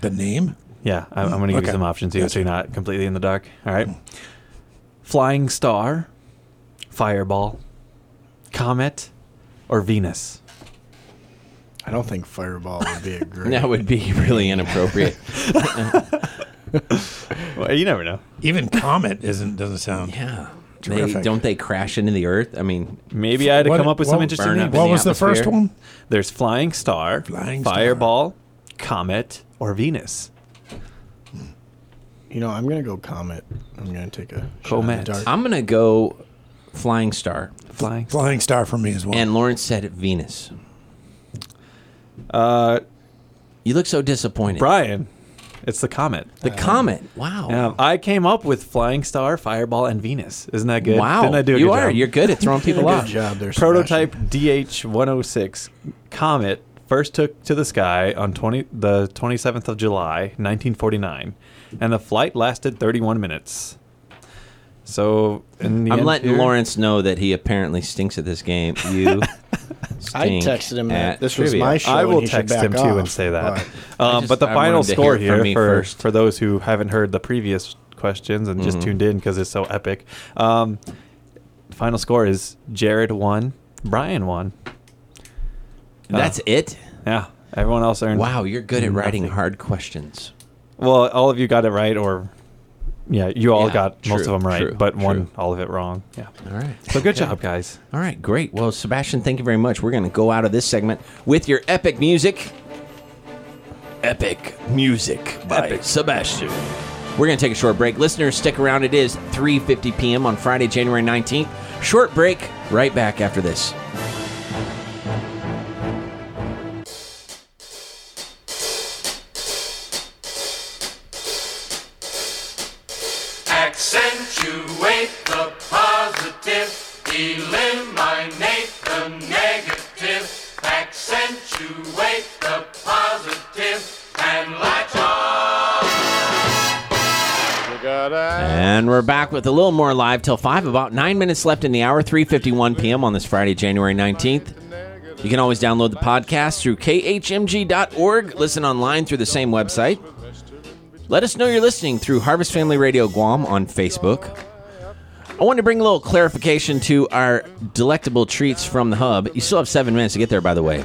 The name? Yeah, I'm, I'm going to give Okay. you some options here so you're not completely in the dark. All right. Hmm. Flying Star, Fireball, Comet, or Venus? I don't think Fireball would be a *laughs* great. That would be really inappropriate. *laughs* Well, you never know. Even Comet isn't doesn't sound. yeah. They, don't they crash into the earth? I mean, Maybe I had to What- come up with some interesting burn up names. in What the was the first one? There's Flying Star, Flying Star. Fireball, Comet, or Venus. You know, I'm gonna go Comet. I'm gonna take a shot in Comet. the dark. I'm gonna go Flying Star, Flying. Flying Star for me as well. and Lawrence said Venus. Uh, You look so disappointed. Brian, it's the Comet. the comet. Wow. Yeah, I came up with Flying Star, Fireball, and Venus. Isn't that good? Wow. Didn't I do a you good are. job? You're good at throwing *laughs* people off. Good off. job there, Prototype DH-106 Comet first took to the sky on 20 the 27th of July, 1949, and the flight lasted 31 minutes. So, in the I'm end letting here- Lawrence know that he apparently stinks at this game. You *laughs* I texted him that this was trivia. my show. I and will he should text back him too off, and say that. but- Um, just- but the I final wanted to score hear it from here me for, first. for those who haven't heard the previous questions and Mm-hmm. just tuned in because it's so epic. Um, final score is Jared one, Brian one. That's it. Yeah, everyone else earned. Wow, you're good at writing Nothing. hard questions. Well, all of you got it right, or yeah, you all Yeah, got most of them right, true, but one true. all of it wrong. Yeah. All right. So good job, guys. All right, great. Well, Sebastian, thank you very much. We're going to go out of this segment with your epic music. Epic music by Sebastian. We're going to take a short break. Listeners, stick around. It is 3:50 p.m. on Friday, January 19th. Short break. Right back after this. And we're back with a little more live till 5. About 9 minutes left in the hour, 3.51 p.m. on this Friday, January 19th. You can always download the podcast through khmg.org. Listen online through the same website. Let us know you're listening through Harvest Family Radio Guam on Facebook. I wanted to bring a little clarification to our delectable treats from the hub. You still have seven minutes to get there, by the way.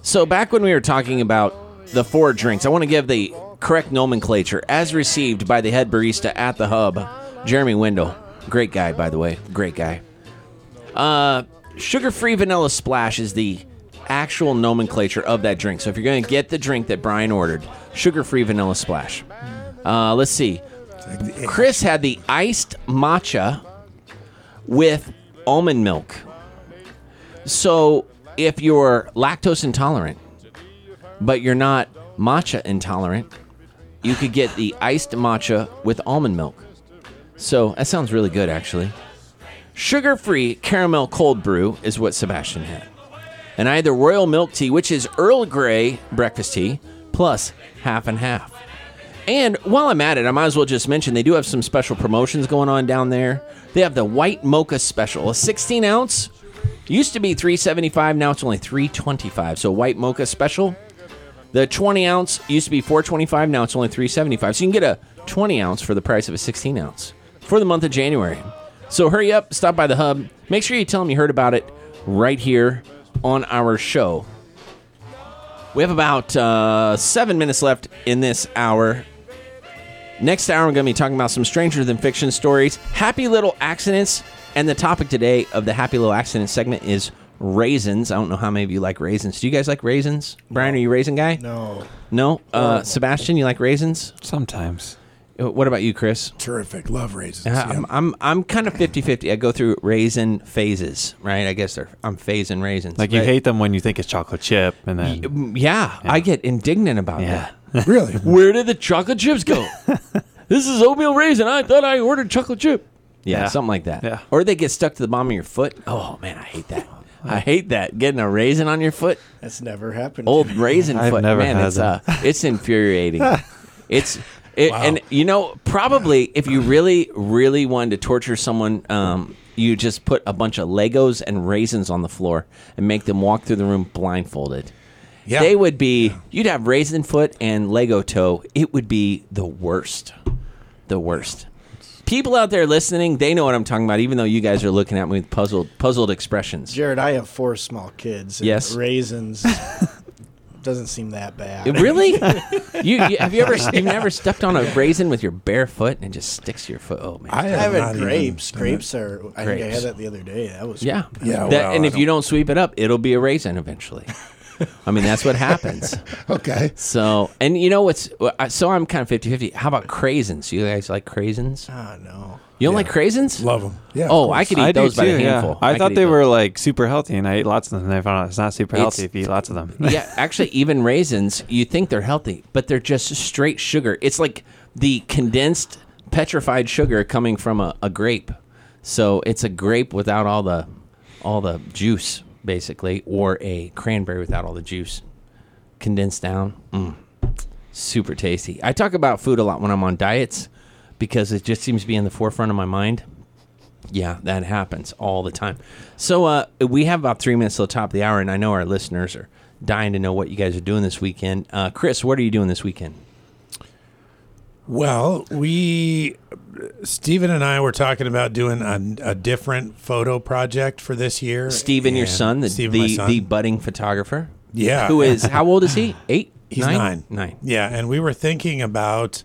So, back when we were talking about the four drinks, I want to give the correct nomenclature as received by the head barista at the hub, Jeremy Wendell. Great guy, by the way. Great guy. Uh, sugar free vanilla splash is the actual nomenclature of that drink. So, if you're going to get the drink that Brian ordered, sugar free vanilla splash. Uh, let's see. Chris had the iced matcha with almond milk. So if you're lactose intolerant, but you're not matcha intolerant, you could get the iced matcha with almond milk. So that sounds really good, actually. Sugar free caramel cold brew is what Sebastian had. And I had the royal milk tea, which is Earl Grey breakfast tea, plus half and half. And while I'm at it, I might as well just mention they do have some special promotions going on down there. They have the white mocha special, a 16 ounce. Used to be 375, now it's only 325. So white mocha special. The 20 ounce used to be 425, now it's only 375. So you can get a 20 ounce for the price of a 16 ounce for the month of January. So hurry up, stop by the hub. Make sure you tell them you heard about it right here on our show. We have about uh, seven minutes left in this hour. Next hour, I'm going to be talking about some stranger than fiction stories, happy little accidents, and the topic today of the happy little accident segment is raisins. I don't know how many of you like raisins. Do you guys like raisins? Brian, are you a raisin guy? No. No? Uh, Sebastian, you like raisins? Sometimes. Uh, What about you, Chris? Terrific. Love raisins. Uh, I'm, I'm I'm kind of 50-50. I go through raisin phases, right? I guess they're I'm phasing raisins. Like you But- hate them when you think it's chocolate chip, and then Mm, Yeah, I get indignant about yeah. that. *laughs* really? Where did the chocolate chips go? *laughs* this is oatmeal raisin. I thought I ordered chocolate chip. Yeah, Yeah. something like that. Yeah. Or they get stuck to the bottom of your foot. Oh man, I hate that. *laughs* I hate that. Getting a raisin on your foot. That's never happened. Old raisin I've foot. never man, had it's uh, it's infuriating. *laughs* it's it, and you know probably if you really really wanted to torture someone, um, you just put a bunch of Legos and raisins on the floor and make them walk through the room blindfolded. Yeah. They would be. You'd have raisin foot and Lego toe. It would be the worst. The worst. People out there listening, they know what I'm talking about. Even though you guys are looking at me with puzzled, puzzled expressions. Jared, I have four small kids. and Yes. Raisins *laughs* doesn't seem that bad. Really? *laughs* you, you have you ever you've never stepped on a raisin with your bare foot and it just sticks to your foot? Oh man. I I have have not had even grapes. done Grapes are. I think I Grapes. had that the other day. That was yeah. Yeah, That- well, and I if you don't sweep it up, it'll be a raisin eventually. *laughs* I mean, that's what happens. *laughs* Okay. So, and you know what's so I'm kind of 50-50. How about craisins? You guys like craisins? Ah, no. You don't Yeah. like craisins? Love them. Yeah. Oh. I could eat I do those by the too, yeah. handful. I, could thought they those. were like super healthy, and I ate lots of them. And I found out it's not super It's- healthy if you eat lots of them. yeah, *laughs* actually, even raisins, you think they're healthy, but they're just straight sugar. It's like the condensed petrified sugar coming from a, a grape. So it's a grape without all the all the juice, basically, or a cranberry without all the juice condensed down. Mm. Super tasty. I talk about food a lot when I'm on diets because it just seems to be in the forefront of my mind. Yeah, that happens all the time. So uh, we have about three minutes till the top of the hour, and I know our listeners are dying to know what you guys are doing this weekend. Uh, Chris, what are you doing this weekend? Well, we, Stephen and I were talking about doing a, a different photo project for this year. Stephen, your son, the the, son. the budding photographer, yeah. who is how old is he? *laughs* Eight. He's nine. Nine. Yeah, and we were thinking about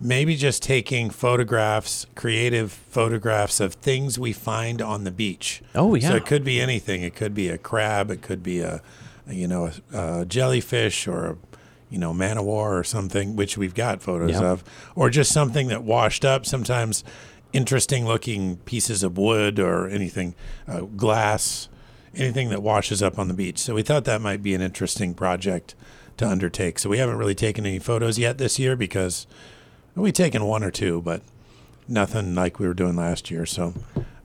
maybe just taking photographs, creative photographs of things we find on the beach. Oh, yeah. So it could be anything. It could be a crab. It could be a, you know, a, a jellyfish or a, you know, man of war or something, which we've got photos Yeah. of, or just something that washed up. Sometimes interesting looking pieces of wood or anything, uh, glass, anything that washes up on the beach. So we thought that might be an interesting project to undertake. So we haven't really taken any photos yet this year because we've taken one or two, but nothing like we were doing last year. So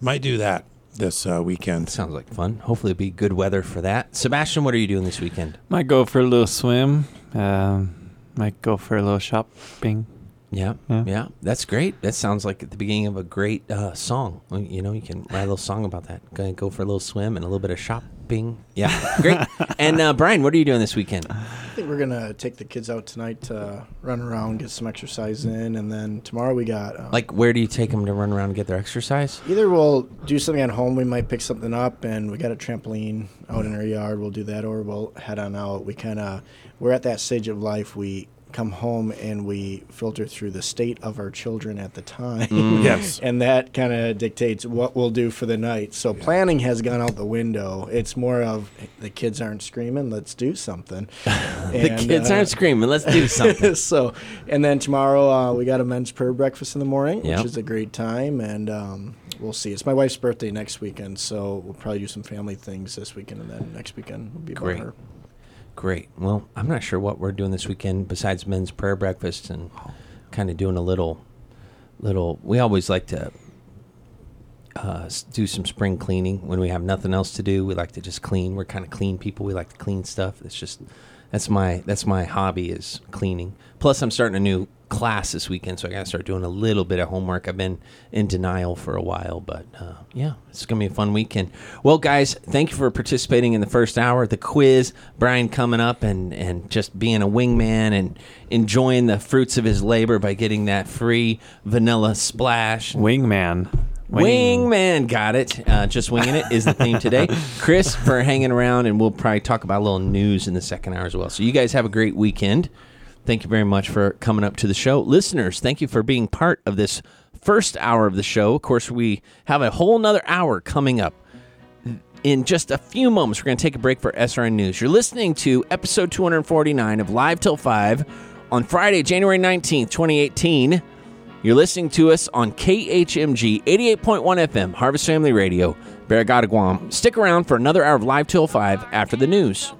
might do that this uh, weekend. Sounds like fun. Hopefully, it'll be good weather for that. Sebastian, what are you doing this weekend? Might go for a little swim. Um, might go for a little shopping. Yeah, Yeah. yeah, that's great. That sounds like at the beginning of a great uh, song. You know, you can write a little song about that. Gonna go for a little swim and a little bit of shopping. Yeah, great. *laughs* and uh, Brian, what are you doing this weekend? I think we're gonna take the kids out tonight to run around, get some exercise in, and then tomorrow we got uh, Like, where do you take them to run around and get their exercise? Either we'll do something at home, we might pick something up, and we got a trampoline out in our yard. We'll do that, or we'll head on out. We kind of we're at that stage of life. We come home and we filter through the state of our children at the time. *laughs* Yes. and that kind of dictates what we'll do for the night. So planning has gone out the window. It's more of the kids aren't screaming, let's do something. *laughs* The kids aren't screaming. Let's do something. *laughs* so, and then tomorrow uh, we got a men's prayer breakfast in the morning, Yep. which is a great time, and um, we'll see. It's my wife's birthday next weekend, so we'll probably do some family things this weekend, and then next weekend will be about Great. her. Great. Well, I'm not sure what we're doing this weekend besides men's prayer breakfast and kind of doing a little, little. We always like to uh, do some spring cleaning when we have nothing else to do. We like to just clean. We're kind of clean people. We like to clean stuff. It's just that's my that's my hobby is cleaning. Plus, I'm starting a new class this weekend, so I got to start doing a little bit of homework. I've been in denial for a while, but uh, yeah, it's gonna be a fun weekend. Well, guys, thank you for participating in the first hour, the quiz. Brian coming up and and just being a wingman and enjoying the fruits of his labor by getting that free vanilla splash. Wingman. Wingman got it. Uh, just winging it is the theme today. *laughs* Chris for hanging around, and we'll probably talk about a little news in the second hour as well. So you guys have a great weekend. Thank you very much for coming up to the show, listeners. Thank you for being part of this first hour of the show. Of course, we have a whole nother hour coming up. In just a few moments, we're going to take a break for SRN News. You're listening to episode 249 of Live Till 5 on Friday, January 19th, 2018. You're listening to us on KHMG 88.1 FM, Harvest Family Radio, Barrigada, Guam. Stick around for another hour of Live Till 5 after the news.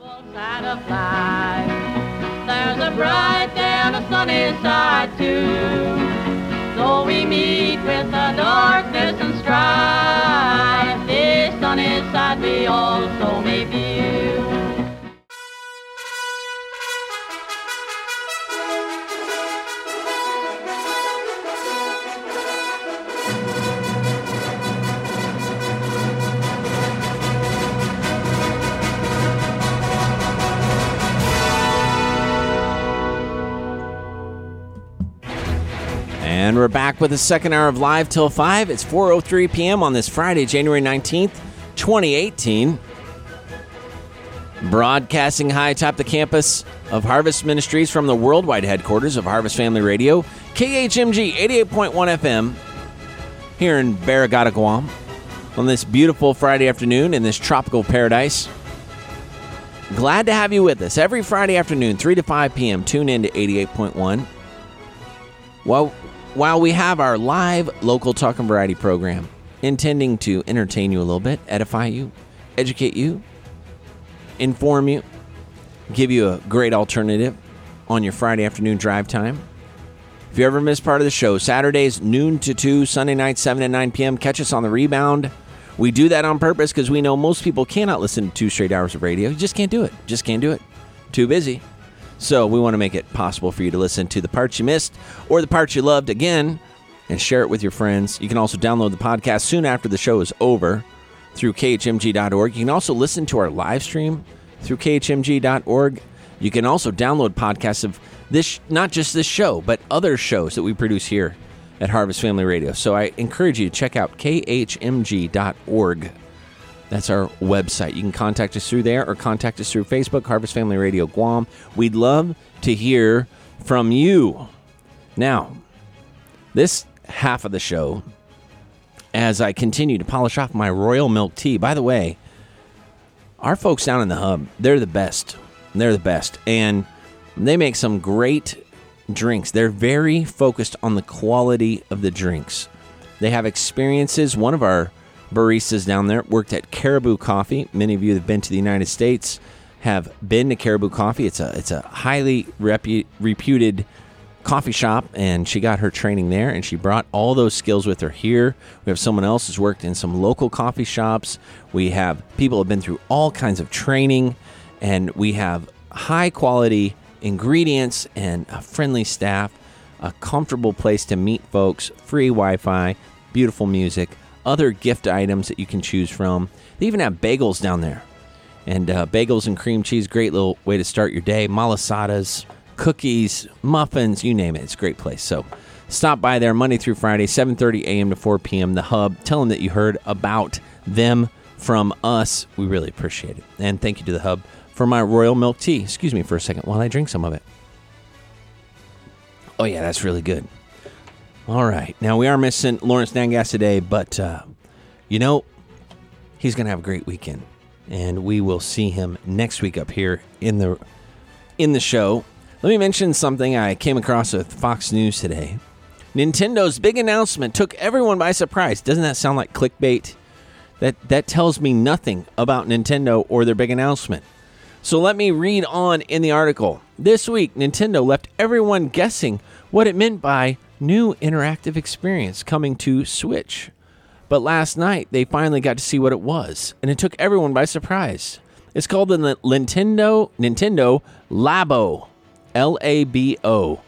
Side of life. There's a bright and a sunny side too. So we meet with the darkness and strife. This sunny side we also And we're back with the second hour of Live Till 5. It's 4.03 p.m. on this Friday, January 19th, 2018. Broadcasting high atop the campus of Harvest Ministries from the worldwide headquarters of Harvest Family Radio, KHMG 88.1 FM, here in Barrigada, Guam, on this beautiful Friday afternoon in this tropical paradise. Glad to have you with us every Friday afternoon, 3 to 5 p.m. Tune in to 88.1. While, while we have our live local talk and variety program, intending to entertain you a little bit, edify you, educate you, inform you, give you a great alternative on your Friday afternoon drive time. If you ever miss part of the show, Saturdays noon to 2, Sunday night 7 to 9 p.m., catch us on the rebound. We do that on purpose because we know most people cannot listen to two straight hours of radio. You just can't do it. Just can't do it. Too busy. So we want to make it possible for you to listen to the parts you missed or the parts you loved again and share it with your friends. You can also download the podcast soon after the show is over through khmg.org. You can also listen to our live stream through khmg.org. You can also download podcasts of this, not just this show, but other shows that we produce here at Harvest Family Radio. So I encourage you to check out khmg.org. That's our website. You can contact us through there or contact us through Facebook, Harvest Family Radio Guam. We'd love to hear from you. Now, this half of the show, as I continue to polish off my royal milk tea, by the way, our folks down in the hub, they're the best. They're the best. And they make some great drinks. They're very focused on the quality of the drinks. They have experiences. One of our baristas down there worked at Caribou Coffee. Many of you have been to the United States have been to Caribou Coffee. It's a it's a highly repu- reputed coffee shop, and she got her training there, and she brought all those skills with her here. We have someone else who's worked in some local coffee shops. We have people have been through all kinds of training, and we have high quality ingredients and a friendly staff, a comfortable place to meet folks, free Wi-Fi, beautiful music, other gift items that you can choose from. They even have bagels down there. And uh, bagels and cream cheese, great little way to start your day. Malasadas, cookies, muffins, you name it. It's a great place. So stop by there Monday through Friday, 7.30 a.m. to 4 p.m. The Hub. Tell them that you heard about them from us. We really appreciate it. And thank you to The Hub for my royal milk tea. Excuse me for a second while I drink some of it. Oh, yeah, that's really good. All right. Now, we are missing Lawrence Nangas today, but, uh, you know, he's going to have a great weekend. And we will see him next week up here in the in the show. Let me mention something I came across with Fox News today. Nintendo's big announcement took everyone by surprise. Doesn't that sound like clickbait? That that tells me nothing about Nintendo or their big announcement. So let me read on in the article. This week, Nintendo left everyone guessing what it meant by new interactive experience coming to Switch. But last night, they finally got to see what it was, and it took everyone by surprise. It's called the Nintendo Nintendo Labo, L A B O.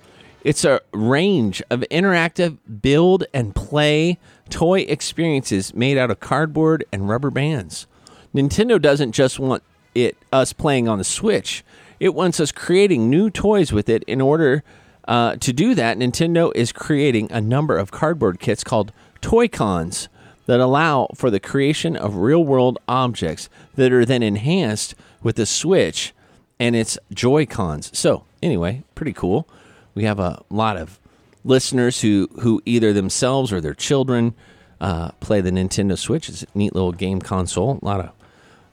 It's a range of interactive build and play toy experiences made out of cardboard and rubber bands. Nintendo doesn't just want it us playing on the Switch. It wants us creating new toys with it. In order uh, to do that, Nintendo is creating a number of cardboard kits called Toy Cons that allow for the creation of real world objects that are then enhanced with the Switch and its Joy Cons. So, anyway, pretty cool. We have a lot of listeners who, who either themselves or their children uh, play the Nintendo Switch. It's a neat little game console. A lot of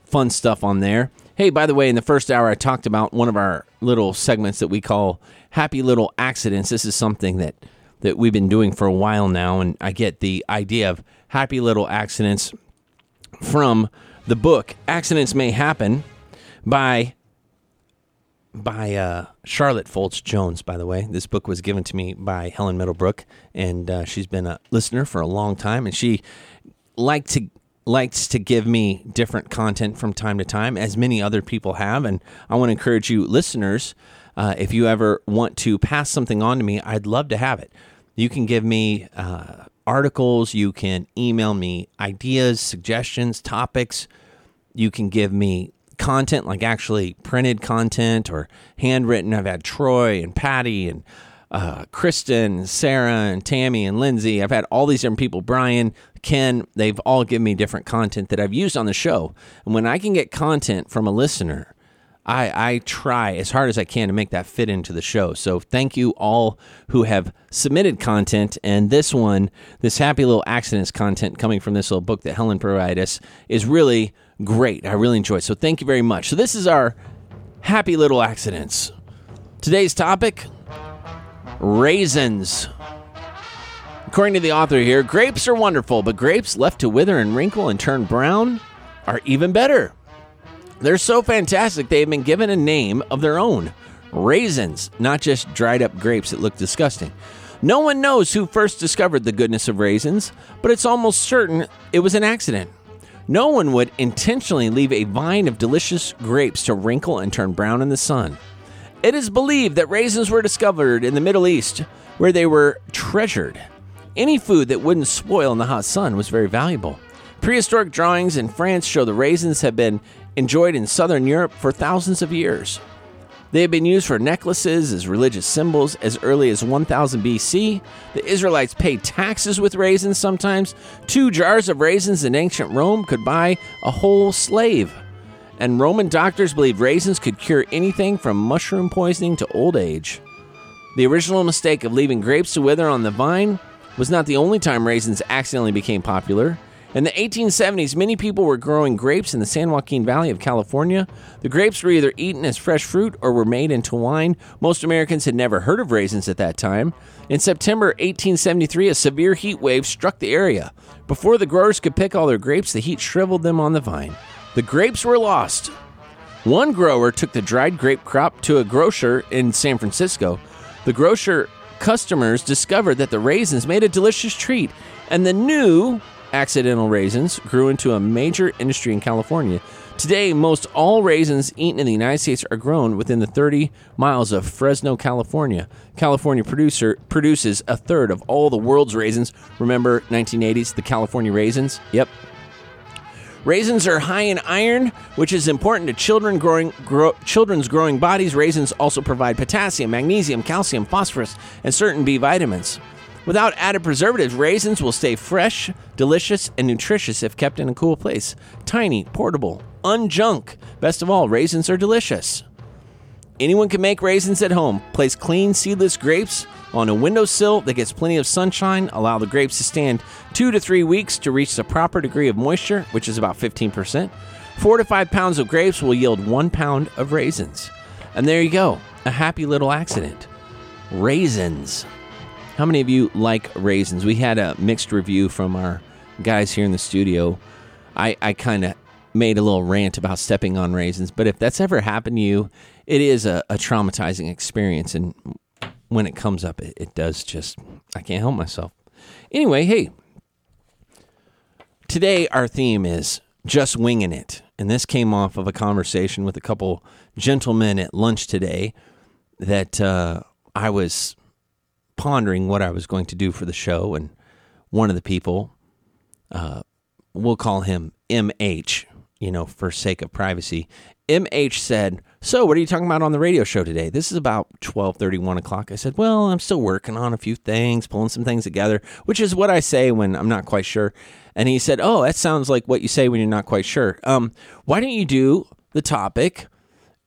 fun stuff on there. Hey, by the way, in the first hour, I talked about one of our little segments that we call Happy Little Accidents. This is something that, that we've been doing for a while now, and I get the idea of happy little accidents from the book Accidents May Happen by by uh, Charlotte Foltz Jones, by the way. This book was given to me by Helen Middlebrook, and uh, she's been a listener for a long time, and she liked to likes to give me different content from time to time, as many other people have. And I want to encourage you, listeners, uh, if you ever want to pass something on to me, I'd love to have it. You can give me uh, articles, you can email me ideas, suggestions, topics. You can give me content like actually printed content or handwritten. I've had Troy and Patty and uh, Kristen, Sarah, and Tammy and Lindsay. I've had all these different people, Brian, Ken. They've all given me different content that I've used on the show. And when I can get content from a listener I, I try as hard as I can to make that fit into the show. So thank you all who have submitted content. And this one, this happy little accidents content coming from this little book that Helen provided us is really great. I really enjoy it. So thank you very much. So this is our happy little accidents. Today's topic raisins. According to the author here, grapes are wonderful, but grapes left to wither and wrinkle and turn brown are even better. They're so fantastic they have been given a name of their own raisins, not just dried up grapes that look disgusting. No one knows who first discovered the goodness of raisins, but it's almost certain it was an accident. No one would intentionally leave a vine of delicious grapes to wrinkle and turn brown in the sun. It is believed that raisins were discovered in the Middle East, where they were treasured. Any food that wouldn't spoil in the hot sun was very valuable. Prehistoric drawings in France show the raisins have been enjoyed in southern Europe for thousands of years. They have been used for necklaces as religious symbols as early as 1000 BC. The Israelites paid taxes with raisins sometimes. Two jars of raisins in ancient Rome could buy a whole slave. And Roman doctors believed raisins could cure anything from mushroom poisoning to old age. The original mistake of leaving grapes to wither on the vine was not the only time raisins accidentally became popular. In the 1870s, many people were growing grapes in the San Joaquin Valley of California. The grapes were either eaten as fresh fruit or were made into wine. Most Americans had never heard of raisins at that time. In September 1873, a severe heat wave struck the area. Before the growers could pick all their grapes, the heat shriveled them on the vine. The grapes were lost. One grower took the dried grape crop to a grocer in San Francisco. The grocer customers discovered that the raisins made a delicious treat, and the new accidental raisins grew into a major industry in California. Today, most all raisins eaten in the United States are grown within the 30 miles of Fresno, California. California producer produces a third of all the world's raisins. Remember 1980s, the California raisins? Yep, Raisins are high in iron, which is important to children growing, grow, children's growing bodies. Raisins also provide potassium, magnesium, calcium, phosphorus, and certain B vitamins. Without added preservatives, raisins will stay fresh, delicious, and nutritious if kept in a cool place. Tiny, portable, unjunk. Best of all, raisins are delicious. Anyone can make raisins at home. Place clean, seedless grapes on a windowsill that gets plenty of sunshine. Allow the grapes to stand two to three weeks to reach the proper degree of moisture, which is about 15%. Four to five pounds of grapes will yield one pound of raisins. And there you go, a happy little accident. Raisins. How many of you like raisins? We had a mixed review from our guys here in the studio. I, I kind of made a little rant about stepping on raisins, but if that's ever happened to you, it is a, a traumatizing experience. And when it comes up, it, it does just, I can't help myself. Anyway, hey, today our theme is just winging it. And this came off of a conversation with a couple gentlemen at lunch today that uh, I was pondering what I was going to do for the show. And one of the people, uh, we'll call him MH, you know, for sake of privacy. MH said, "So, what are you talking about on the radio show today?" This is about twelve thirty, one o'clock. I said, "Well, I'm still working on a few things, pulling some things together," which is what I say when I'm not quite sure. And he said, "Oh, that sounds like what you say when you're not quite sure. Um, why don't you do the topic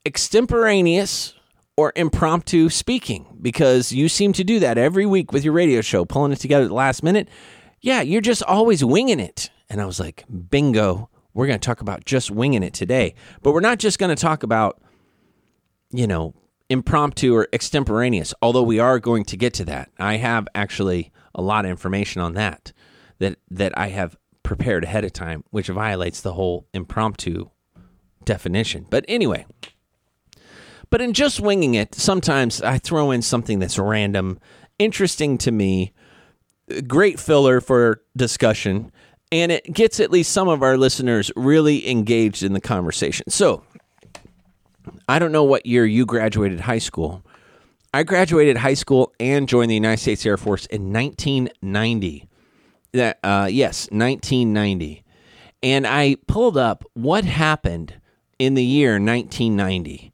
extemporaneous or impromptu speaking? Because you seem to do that every week with your radio show, pulling it together at the last minute. Yeah, you're just always winging it." And I was like, "Bingo." we're going to talk about just winging it today. But we're not just going to talk about, you know, impromptu or extemporaneous, although we are going to get to that. I have actually a lot of information on that that that I have prepared ahead of time, which violates the whole impromptu definition. But anyway, but in just winging it, sometimes I throw in something that's random, interesting to me, great filler for discussion, and it gets at least some of our listeners really engaged in the conversation. So, I don't know what year you graduated high school. I graduated high school and joined the United States Air Force in 1990. That uh, yes, 1990. And I pulled up what happened in the year 1990.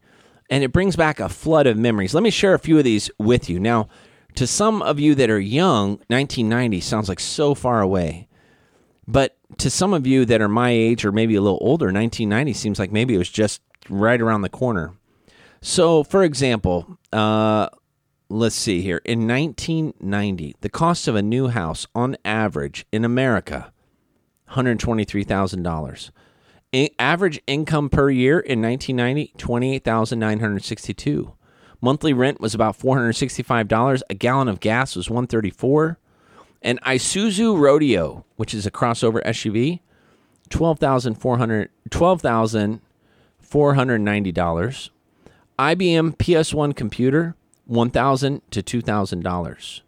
And it brings back a flood of memories. Let me share a few of these with you. Now, to some of you that are young, 1990 sounds like so far away. But to some of you that are my age or maybe a little older, 1990 seems like maybe it was just right around the corner. So, for example, uh, let's see here. In 1990, the cost of a new house on average in America, $123,000. Average income per year in 1990, 28,962. Monthly rent was about $465. A gallon of gas was 134. An Isuzu Rodeo, which is a crossover SUV, $12,400 $12,490. IBM PS1 computer, 1,000 to $2,000.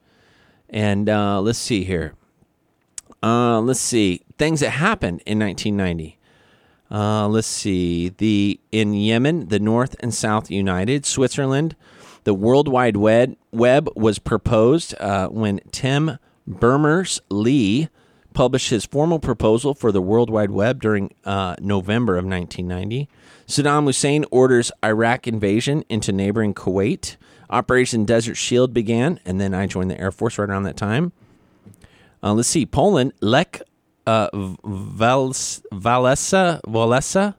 And uh, let's see here. Uh, let's see things that happened in 1990. Uh, let's see the in Yemen, the North and South united. Switzerland, the World Wide Web, Web was proposed uh, when Tim Berners Lee published his formal proposal for the World Wide Web during uh, November of 1990. Saddam Hussein orders Iraq invasion into neighboring Kuwait. Operation Desert Shield began, and then I joined the Air Force right around that time. Uh, let's see, Poland, Lech uh, Walesa, Walesa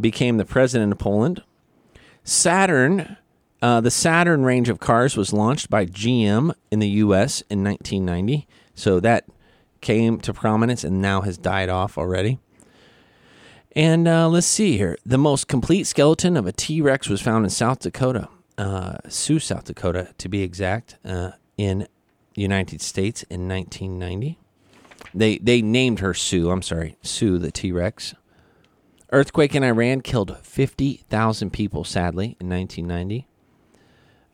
became the president of Poland. Saturn, uh, the Saturn range of cars was launched by GM in the U.S. in 1990. So that came to prominence and now has died off already. And uh, let's see here. The most complete skeleton of a T Rex was found in South Dakota, uh, Sioux, South Dakota, to be exact, uh, in the United States in 1990. They they named her Sue. I'm sorry, Sue the T Rex. Earthquake in Iran killed 50,000 people, sadly, in 1990.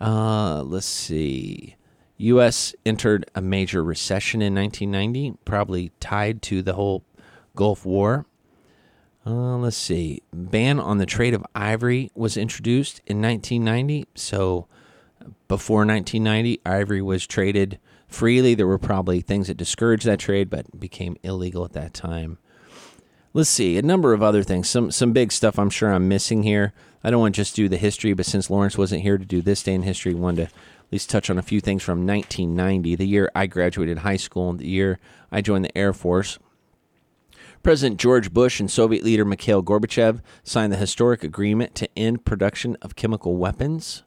Uh, let's see. U.S. entered a major recession in 1990, probably tied to the whole Gulf War. Uh, let's see. Ban on the trade of ivory was introduced in 1990. So before 1990, ivory was traded freely. There were probably things that discouraged that trade, but became illegal at that time. Let's see a number of other things. Some some big stuff. I'm sure I'm missing here. I don't want to just do the history, but since Lawrence wasn't here to do this day in history, wanted to at least touch on a few things from 1990, the year I graduated high school, and the year I joined the Air Force. President George Bush and Soviet leader Mikhail Gorbachev signed the historic agreement to end production of chemical weapons.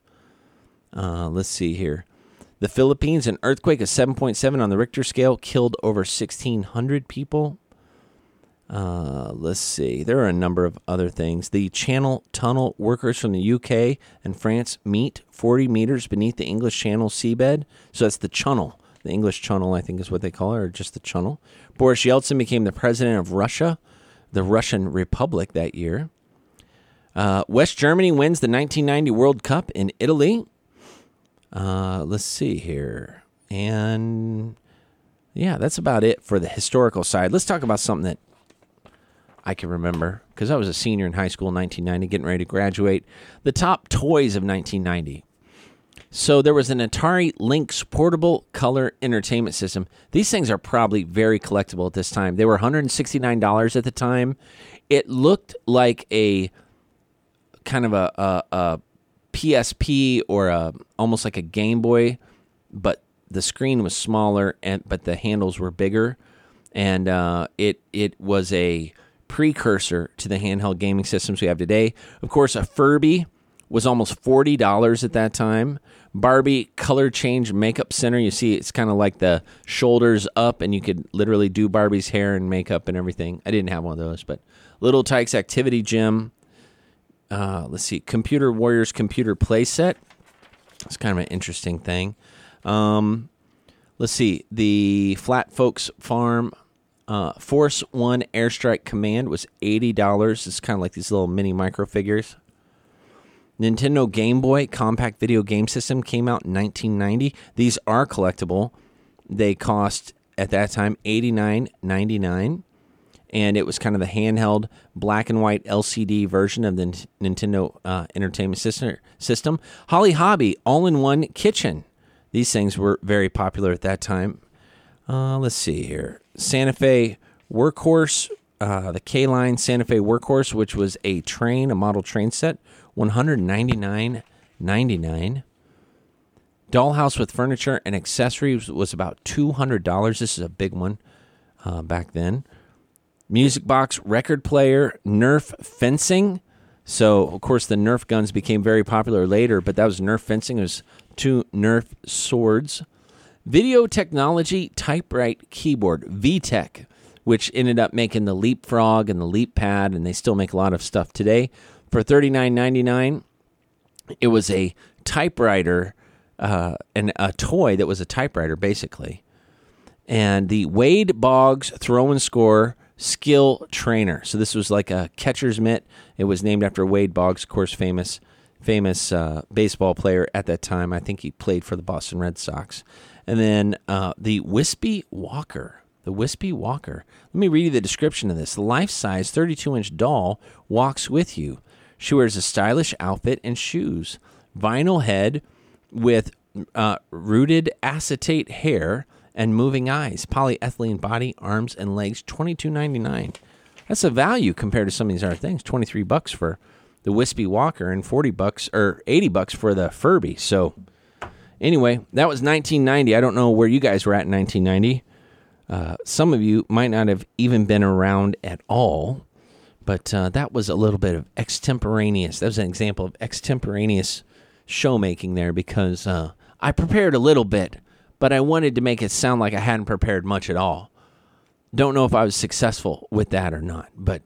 Uh, let's see here. The Philippines, an earthquake of 7.7 on the Richter scale, killed over 1,600 people. Uh, let's see. There are a number of other things. The Channel Tunnel workers from the UK and France meet 40 meters beneath the English Channel seabed. So that's the Channel. The English Channel, I think, is what they call it, or just the Channel. Boris Yeltsin became the president of Russia, the Russian Republic, that year. Uh, West Germany wins the 1990 World Cup in Italy. Uh, let's see here. And yeah, that's about it for the historical side. Let's talk about something that I can remember because I was a senior in high school in 1990, getting ready to graduate. The top toys of 1990. So there was an Atari Lynx portable color entertainment system. These things are probably very collectible at this time. They were $169 at the time. It looked like a kind of a, a, a PSP or a almost like a Game Boy, but the screen was smaller and but the handles were bigger, and uh, it it was a precursor to the handheld gaming systems we have today. Of course, a Furby was almost forty dollars at that time. Barbie color change makeup center. You see, it's kind of like the shoulders up, and you could literally do Barbie's hair and makeup and everything. I didn't have one of those, but Little Tikes Activity Gym. Uh, let's see, Computer Warriors computer playset. It's kind of an interesting thing. Um, let's see, the Flat Folks Farm uh, Force One Airstrike Command was eighty dollars. It's kind of like these little mini micro figures. Nintendo Game Boy compact video game system came out in 1990. These are collectible. They cost at that time $89.99 and it was kind of the handheld black and white LCD version of the N- Nintendo uh, Entertainment System. System. Holly Hobbie all-in-one kitchen. These things were very popular at that time. Uh, let's see here. Santa Fe Workhorse, uh, the K Line Santa Fe Workhorse, which was a train, a model train set, one hundred ninety nine ninety nine. Dollhouse with furniture and accessories was about two hundred dollars. This is a big one uh, back then. Music box, record player, Nerf fencing, So, of course, the Nerf guns became very popular later, but that was Nerf fencing. It was two Nerf swords. Video technology typewrite keyboard, VTech, which ended up making the Leapfrog and the Leap Pad, and they still make a lot of stuff today. For $39.99, it was a typewriter uh, and a toy that was a typewriter, basically and the Wade Boggs throw and score skill trainer. So this was like a catcher's mitt. It was named after Wade Boggs, of course, famous famous uh, baseball player at that time. I think he played for the Boston Red Sox. And then uh, the Wispy Walker. The Wispy Walker. Let me read you the description of this. The life size 32 inch doll walks with you. She wears a stylish outfit and shoes. Vinyl head with uh, rooted acetate hair and moving eyes. Polyethylene body, arms, and legs. Twenty two ninety nine. That's a value compared to some of these other things. Twenty three bucks for the Wispy Walker and forty bucks or eighty bucks for the Furby. So anyway, that was nineteen ninety. I don't know where you guys were at in nineteen ninety. Uh, some of you might not have even been around at all, but uh, that was a little bit of extemporaneous. That was an example of extemporaneous showmaking there because uh, I prepared a little bit, but I wanted to make it sound like I hadn't prepared much at all. Don't know if I was successful with that or not, but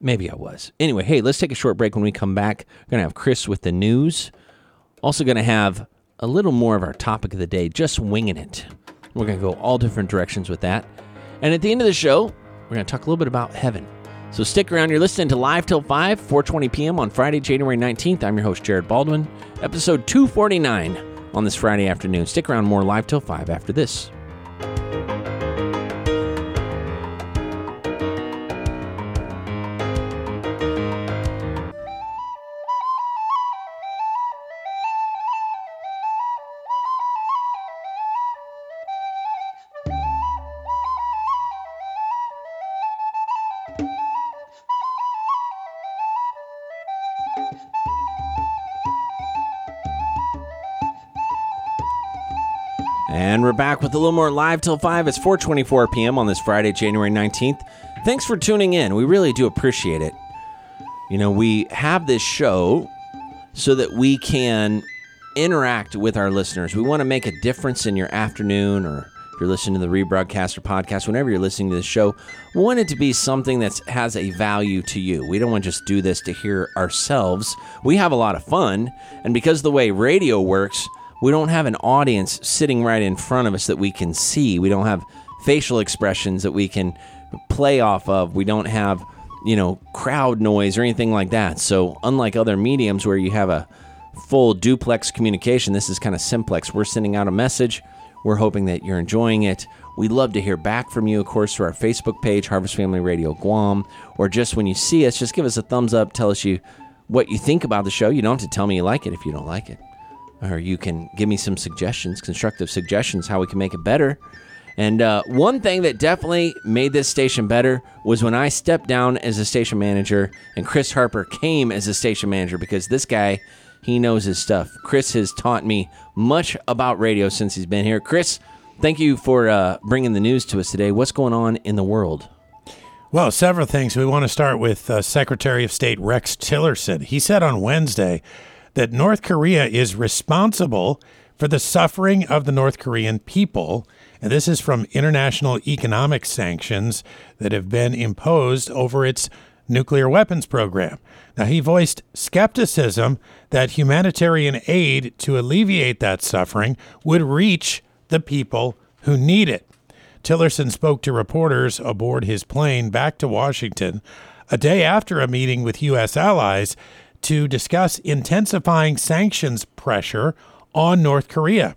maybe I was. Anyway, hey, let's take a short break. When we come back, we're going to have Chris with the news. Also, going to have a little more of our topic of the day, just winging it. We're going to go all different directions with that. And at the end of the show, we're going to talk a little bit about heaven. So stick around. You're listening to Live Till 5, 4.20 p.m. on Friday, January 19th. I'm your host, Jared Baldwin. Episode 249 on this Friday afternoon. Stick around more Live Till 5 after this. With a little more live till 5. It's 4:24 p.m. on this Friday, January 19th. Thanks for tuning in. We really do appreciate it. You know, we have this show so that we can interact with our listeners. We want to make a difference in your afternoon or if you're listening to the rebroadcast or podcast, whenever you're listening to the show, we want it to be something that has a value to you. We don't want to just do this to hear ourselves. We have a lot of fun, and because the way radio works, we don't have an audience sitting right in front of us that we can see. We don't have facial expressions that we can play off of. We don't have, you know, crowd noise or anything like that. So, unlike other mediums where you have a full duplex communication, this is kind of simplex. We're sending out a message. We're hoping that you're enjoying it. We'd love to hear back from you, of course, through our Facebook page, Harvest Family Radio Guam, or just when you see us, just give us a thumbs up. Tell us you what you think about the show. You don't have to tell me you like it if you don't like it or you can give me some suggestions, constructive suggestions, how we can make it better. And uh, one thing that definitely made this station better was when I stepped down as a station manager and Chris Harper came as a station manager because this guy, he knows his stuff. Chris has taught me much about radio since he's been here. Chris, thank you for uh, bringing the news to us today. What's going on in the world? Well, several things. We want to start with uh, Secretary of State Rex Tillerson. He said on Wednesday that North Korea is responsible for the suffering of the North Korean people. And this is from international economic sanctions that have been imposed over its nuclear weapons program. Now, he voiced skepticism that humanitarian aid to alleviate that suffering would reach the people who need it. Tillerson spoke to reporters aboard his plane back to Washington a day after a meeting with U.S. allies to discuss intensifying sanctions pressure on North Korea.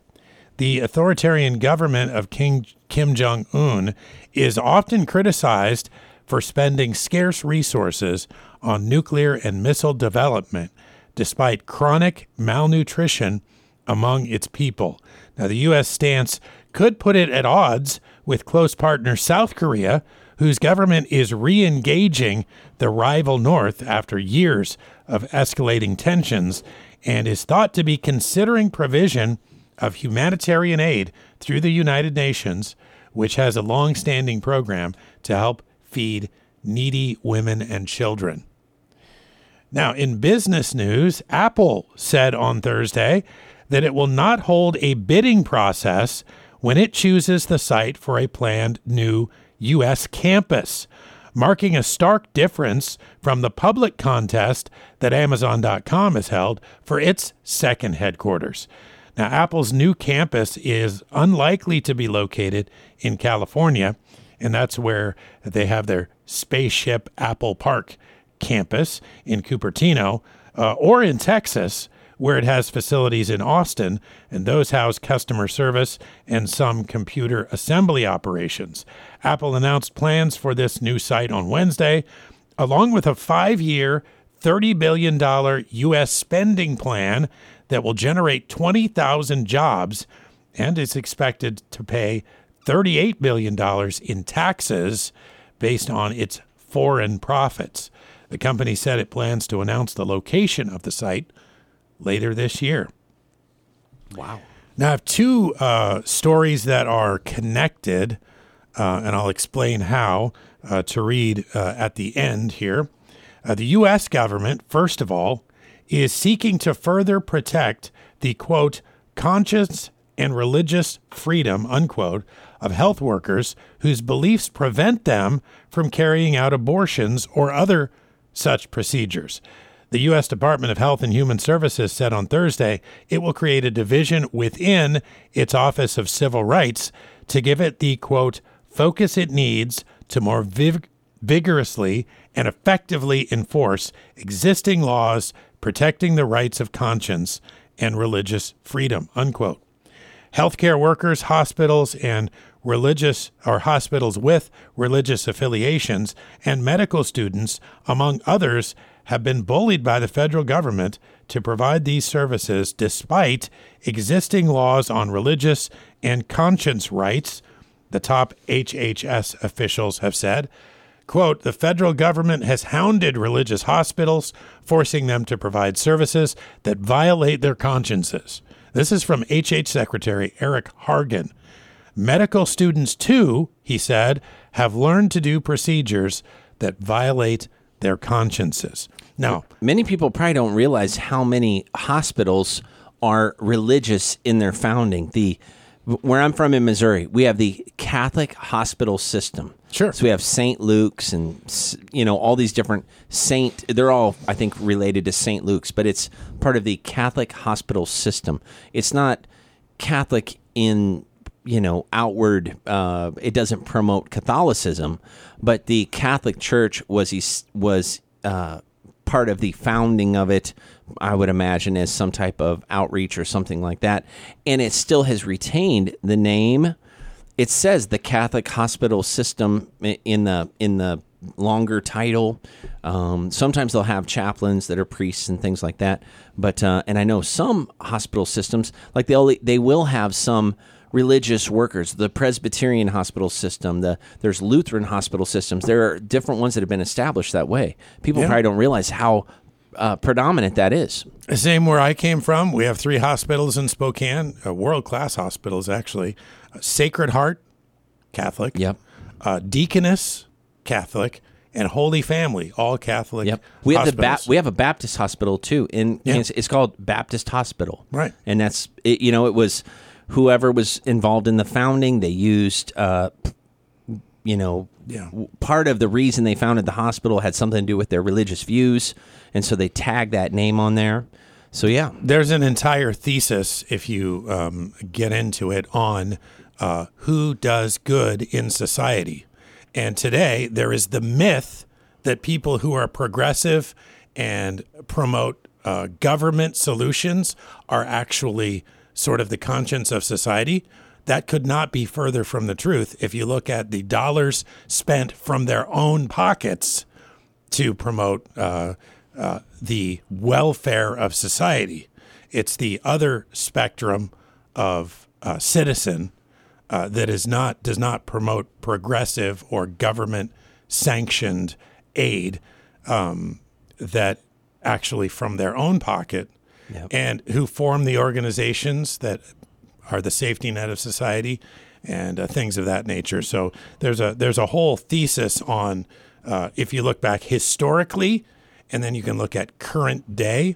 The authoritarian government of King Kim Jong un is often criticized for spending scarce resources on nuclear and missile development, despite chronic malnutrition among its people. Now, the U.S. stance could put it at odds with close partner South Korea, whose government is re engaging the rival North after years of escalating tensions and is thought to be considering provision of humanitarian aid through the United Nations, which has a long standing program to help feed needy women and children. Now, in business news, Apple said on Thursday that it will not hold a bidding process when it chooses the site for a planned new U.S. campus, marking a stark difference from the public contest that Amazon.com has held for its second headquarters. Now, Apple's new campus is unlikely to be located in California, and that's where they have their Spaceship Apple Park campus in Cupertino, uh, or in Texas, where it has facilities in Austin, and those house customer service and some computer assembly operations. Apple announced plans for this new site on Wednesday, along with a five year, $30 billion U.S. spending plan that will generate 20,000 jobs and is expected to pay $38 billion in taxes based on its foreign profits. The company said it plans to announce the location of the site later this year. Wow. Now, I have two uh, stories that are connected, uh, and I'll explain how uh, to read uh, at the end here. Uh, the U.S. government, first of all, is seeking to further protect the quote, conscience and religious freedom, unquote, of health workers whose beliefs prevent them from carrying out abortions or other such procedures. The U.S. Department of Health and Human Services said on Thursday it will create a division within its Office of Civil Rights to give it the quote focus it needs to more vig- vigorously and effectively enforce existing laws protecting the rights of conscience and religious freedom unquote healthcare workers, hospitals, and religious or hospitals with religious affiliations, and medical students, among others, have been bullied by the federal government to provide these services despite existing laws on religious and conscience rights, the top HHS officials have said. Quote, the federal government has hounded religious hospitals, forcing them to provide services that violate their consciences. This is from HH Secretary Eric Hargan. Medical students, too, he said, have learned to do procedures that violate their consciences. Now, Many people probably don't realize how many hospitals are religious in their founding. The where I'm from in Missouri, we have the Catholic hospital system. Sure. So we have St. Luke's and you know all these different saint. They're all I think related to St. Luke's, but it's part of the Catholic hospital system. It's not Catholic in you know outward. Uh, it doesn't promote Catholicism, but the Catholic Church was was uh, part of the founding of it. I would imagine as some type of outreach or something like that, and it still has retained the name. It says the Catholic hospital system in the in the longer title. Um, sometimes they'll have chaplains that are priests and things like that. But uh, and I know some hospital systems like they they will have some religious workers. The Presbyterian hospital system, the there's Lutheran hospital systems. There are different ones that have been established that way. People Yeah. probably don't realize how uh, predominant that is. Same where I came from. We have three hospitals in Spokane, uh, world class hospitals, actually. Uh, Sacred Heart, Catholic. Yep. Uh, Deaconess, Catholic. And Holy Family, all Catholic. Yep. We have the ba- we have a Baptist hospital too in Yeah. Kansas. It's called Baptist Hospital. Right. And that's it, you know it was whoever was involved in the founding. They used uh, you know Yeah. part of the reason they founded the hospital had something to do with their religious views, and so they tagged that name on there. So yeah, There's an entire thesis, if you um, get into it, on uh, who does good in society. And today, there is the myth that people who are progressive and promote uh, government solutions are actually sort of the conscience of society. That could not be further from the truth if you look at the dollars spent from their own pockets to promote uh, uh, the welfare of society. It's the other spectrum of uh, citizen uh, that is not does not promote progressive or government sanctioned aid um, that actually from their own pocket and who form the organizations that are the safety net of society and uh, things of that nature. So there's a there's a whole thesis on uh, if you look back historically and then you can look at current day,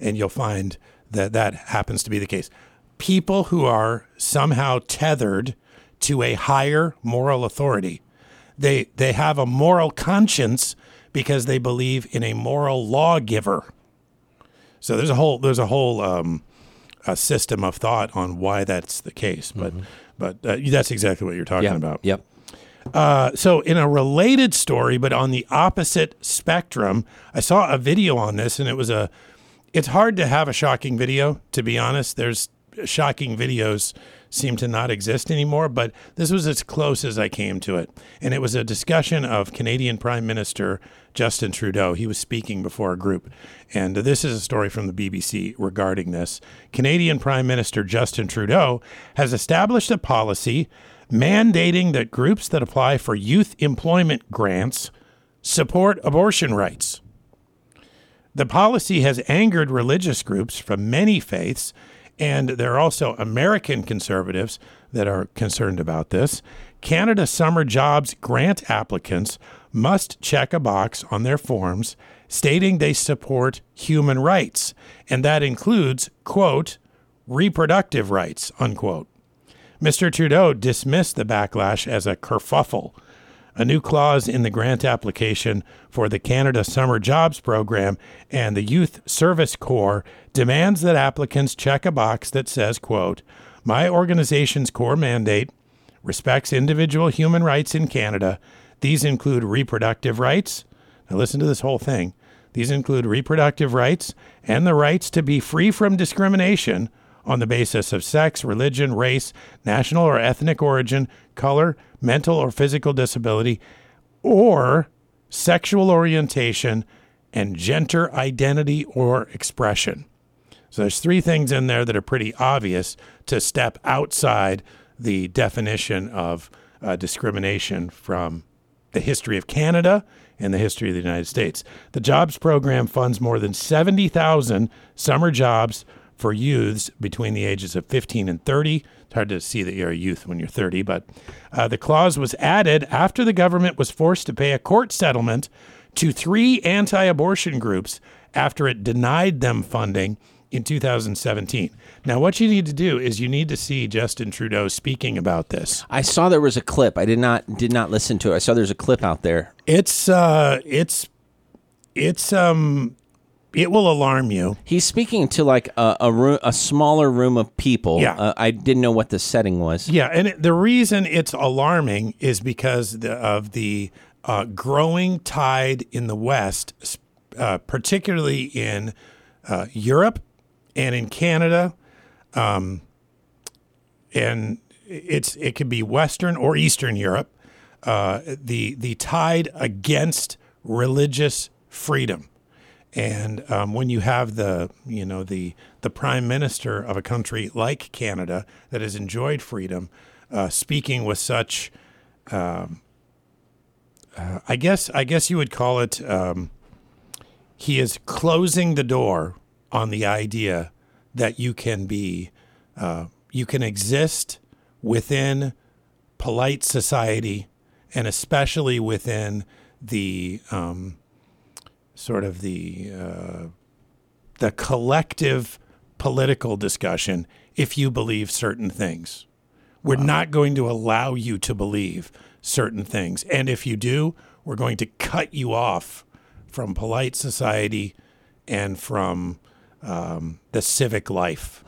and you'll find that that happens to be the case. People who are somehow tethered to a higher moral authority, they they have a moral conscience because they believe in a moral lawgiver. So there's a whole there's a whole um, a system of thought on why that's the case, but but uh, that's exactly what you're talking Yeah. about. Yep. Uh, so, in a related story, but on the opposite spectrum, I saw a video on this, and it was a. It's hard to have a shocking video, to be honest. There's shocking videos seem to not exist anymore, but this was as close as I came to it. And it was a discussion of Canadian Prime Minister Justin Trudeau. He was speaking before a group. And this is a story from the BBC regarding this. Canadian Prime Minister Justin Trudeau has established a policy mandating that groups that apply for youth employment grants support abortion rights. The policy has angered religious groups from many faiths, and there are also American conservatives that are concerned about this. Canada Summer Jobs grant applicants must check a box on their forms stating they support human rights, and that includes, quote, reproductive rights, unquote. Mr. Trudeau dismissed the backlash as a kerfuffle. A new clause in the grant application for the Canada Summer Jobs Program and the Youth Service Corps demands that applicants check a box that says, quote, My organization's core mandate respects individual human rights in Canada. These include reproductive rights. Now listen to this whole thing. These include reproductive rights and the rights to be free from discrimination on the basis of sex, religion, race, national or ethnic origin, color, mental or physical disability, or sexual orientation and gender identity or expression. So there's three things in there that are pretty obvious to step outside the definition of uh, discrimination from the history of Canada and the history of the United States. The jobs program funds more than 70,000 summer jobs for youths between the ages of 15 and 30. It's hard to see that you're a youth when you're 30, but uh, the clause was added after the government was forced to pay a court settlement to three anti abortion groups after it denied them funding in 2017. Now, what you need to do is you need to see Justin Trudeau speaking about this. I saw there was a clip. I did not did not listen to it. I saw there's a clip out there. It's uh, it's it's um, it will alarm you. He's speaking to like a a, room, a smaller room of people. Yeah. Uh, I didn't know what the setting was. Yeah, and it, the reason it's alarming is because the, of the uh, growing tide in the West, uh, particularly in uh, Europe and in Canada, um, and it's it could be Western or Eastern Europe. Uh, the the tide against religious freedom. And um, when you have the, you know, the the prime minister of a country like Canada that has enjoyed freedom, uh, speaking with such, um, uh, I guess I guess you would call it, um, he is closing the door on the idea that you can be, uh, you can exist within polite society, and especially within the um, sort of the uh, the collective political discussion if you believe certain things. We're not going to allow you to believe certain things, and if you do, we're going to cut you off from polite society and from um, the civic life.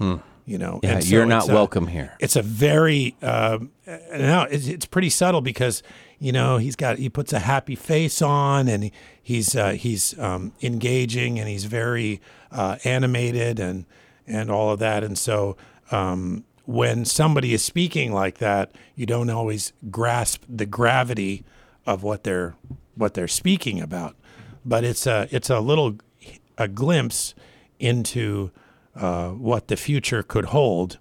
You know, Yeah, And so you're not a- welcome here. it's a very um, now it's, it's pretty subtle because you know he's got he puts a happy face on and he, he's uh, he's um, engaging and he's very uh, animated and and all of that. And so um, when somebody is speaking like that you don't always grasp the gravity of what they're what they're speaking about. But it's a it's a little a glimpse into uh, what the future could hold.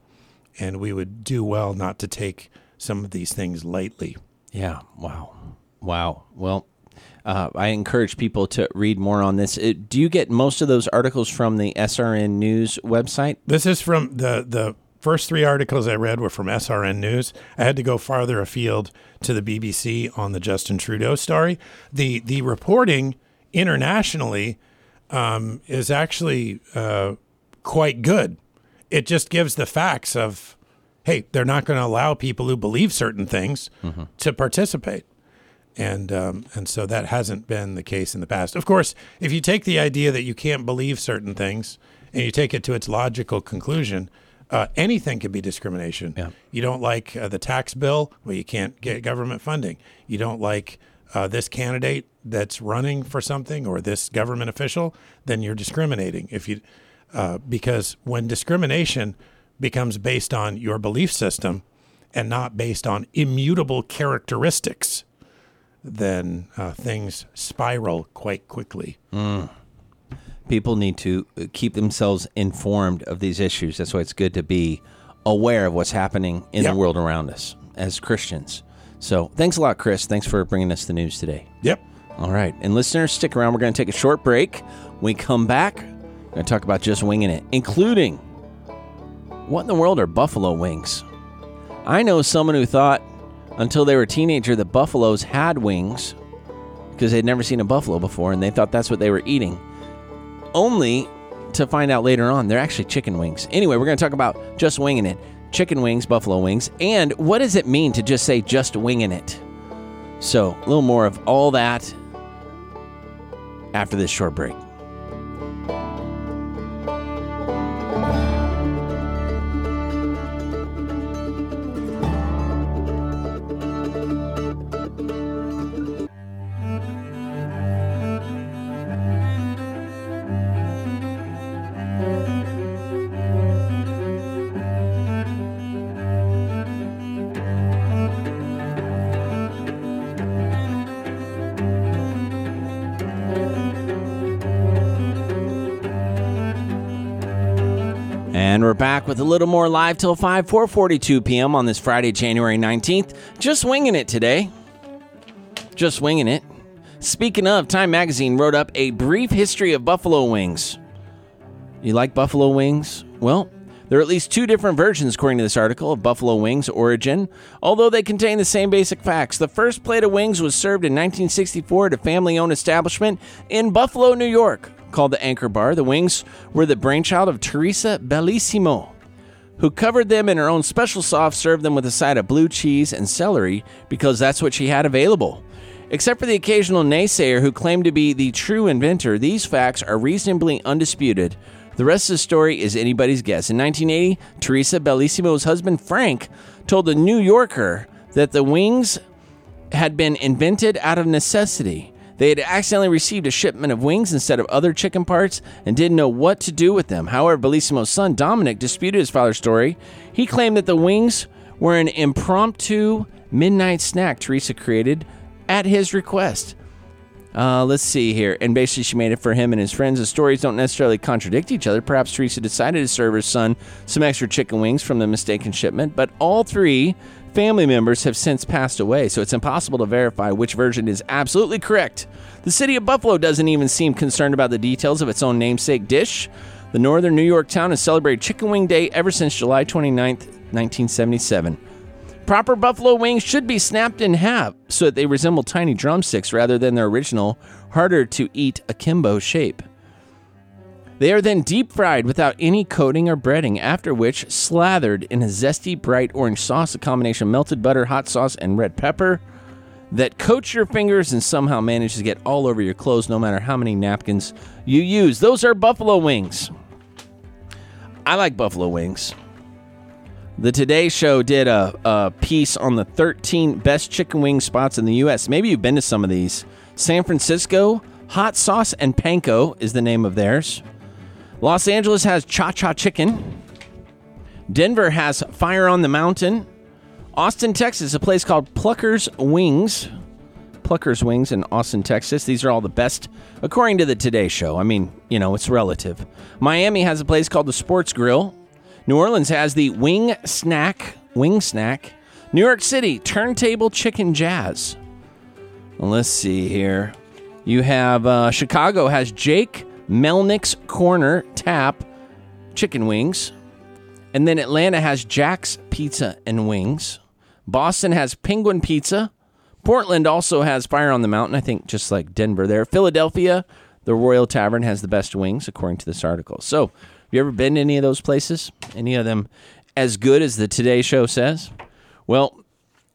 And we would do well not to take some of these things lightly. Yeah. Wow. Wow. Well, uh, I encourage people to read more on this. Uh do you get most of those articles from the SRN News website? This is from the the first three articles I read were from SRN News. I had to go farther afield to the BBC on the Justin Trudeau story. The the reporting internationally um, is actually uh, quite good. It just gives the facts of, hey, they're not going to allow people who believe certain things to participate. And um, and so that hasn't been the case in the past. Of course, if you take the idea that you can't believe certain things and you take it to its logical conclusion, uh, anything could be discrimination. Yeah. You don't like uh, the tax bill, well, you can't get government funding. You don't like uh, this candidate that's running for something or this government official, then you're discriminating. If you uh, because when discrimination becomes based on your belief system and not based on immutable characteristics, then uh, things spiral quite quickly. people need to uh, keep themselves informed of these issues. That's why it's good to be aware of what's happening in Yep. the world around us as Christians. So, thanks a lot, Chris. Thanks for bringing us the news today. Yep. All right. And listeners, stick around. We're going to take a short break. When we come back, we're going to talk about just winging it, including what in the world are buffalo wings? I know someone who thought until they were a teenager that buffaloes had wings because they'd never seen a buffalo before and they thought that's what they were eating only to find out later on they're actually chicken wings. Anyway, we're going to talk about just winging it, chicken wings, buffalo wings, and what does it mean to just say just winging it? So, a little more of all that after this short break. Little more live till 5, 4:42 p.m. on this Friday, January 19th. Just winging it today. Just winging it. Speaking of, Time Magazine wrote up a brief history of buffalo wings. You like buffalo wings? Well, there are at least two different versions, according to this article, of buffalo wings' origin, although they contain the same basic facts. The first plate of wings was served in 1964 at a family owned establishment in Buffalo, New York, called the Anchor Bar. The wings were the brainchild of Teresa Bellissimo, who covered them in her own special sauce, served them with a side of blue cheese and celery because that's what she had available. Except for the occasional naysayer who claimed to be the true inventor, these facts are reasonably undisputed. The rest of the story is anybody's guess. In 1980, Teresa Bellissimo's husband Frank told the New Yorker that the wings had been invented out of necessity. They had accidentally received a shipment of wings instead of other chicken parts and didn't know what to do with them. However, Bellissimo's son Dominic disputed his father's story. He claimed that the wings were an impromptu midnight snack Teresa created at his request. Uh, let's see here. And basically, she made it for him and his friends. The stories don't necessarily contradict each other. Perhaps Teresa decided to serve her son some extra chicken wings from the mistaken shipment, but all three family members have since passed away, so it's impossible to verify which version is absolutely correct. The city of Buffalo doesn't even seem concerned about the details of its own namesake dish. The northern New York town has celebrated Chicken Wing Day ever since July 29th, 1977. Proper buffalo wings should be snapped in half so that they resemble tiny drumsticks rather than their original, harder to eat akimbo shape. They are then deep fried without any coating or breading, after which slathered in a zesty bright orange sauce, a combination of melted butter, hot sauce, and red pepper that coats your fingers and somehow manages to get all over your clothes no matter how many napkins you use. Those are buffalo wings. I like buffalo wings. The Today Show did a, a piece on the 13 best chicken wing spots in the U.S. Maybe you've been to some of these. San Francisco, Hot Sauce and Panko is the name of theirs. Los Angeles has Cha Cha Chicken. Denver has Fire on the Mountain. Austin, Texas, a place called Plucker's Wings. Plucker's Wings in Austin, Texas. These are all the best, according to the Today Show. I mean, you know, it's relative. Miami has a place called the Sports Grill. New Orleans has the Wing Snack. Wing Snack. New York City, Turntable Chicken Jazz. Let's see here. You have uh, Chicago has Jake Melnick's Corner Tap Chicken Wings. And then Atlanta has Jack's Pizza and Wings. Boston has Penguin Pizza. Portland also has Fire on the Mountain, I think just like Denver there. Philadelphia, The Royal Tavern has the best wings, according to this article. So, have you ever been to any of those places? Any of them as good as the Today Show says? Well,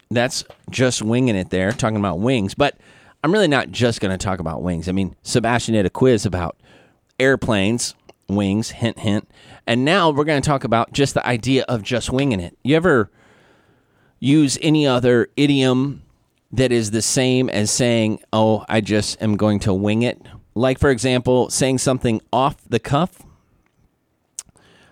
that's just winging it there, talking about wings. But I'm really not just going to talk about wings. I mean, Sebastian did a quiz about airplanes, wings, hint, hint. And now we're going to talk about just the idea of just winging it. You ever use any other idiom that is the same as saying, oh, I just am going to wing it? Like, for example, saying something off the cuff.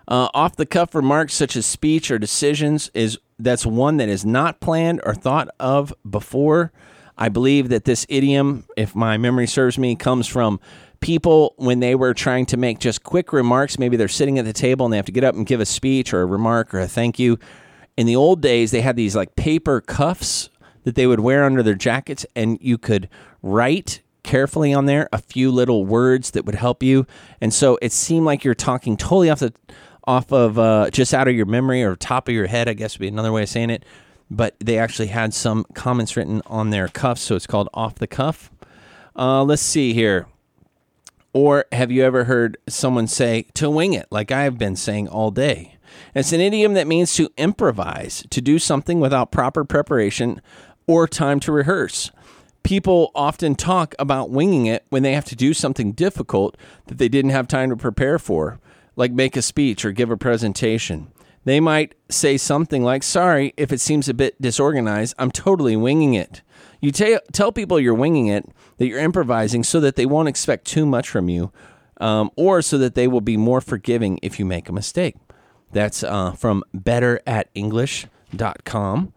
Uh, off the cuff remarks such as speech or decisions is that's one that is not planned or thought of before. I believe that this idiom, if my memory serves me, comes from people when they were trying to make just quick remarks. Maybe they're sitting at the table and they have to get up and give a speech or a remark or a thank you. In the old days, they had these like paper cuffs that they would wear under their jackets, and you could write carefully on there a few little words that would help you. And so it seemed like you're talking totally off the off of uh, just out of your memory or top of your head, I guess would be another way of saying it. But they actually had some comments written on their cuffs, so it's called off the cuff. Uh, let's see here. Or have you ever heard someone say to wing it, like I've been saying all day? It's an idiom that means to improvise, to do something without proper preparation or time to rehearse. People often talk about winging it when they have to do something difficult that they didn't have time to prepare for, like make a speech or give a presentation. They might say something like, Sorry if it seems a bit disorganized, I'm totally winging it. You ta- tell people you're winging it, that you're improvising, so that they won't expect too much from you, um, or so that they will be more forgiving if you make a mistake. That's uh, from betteratenglish.com.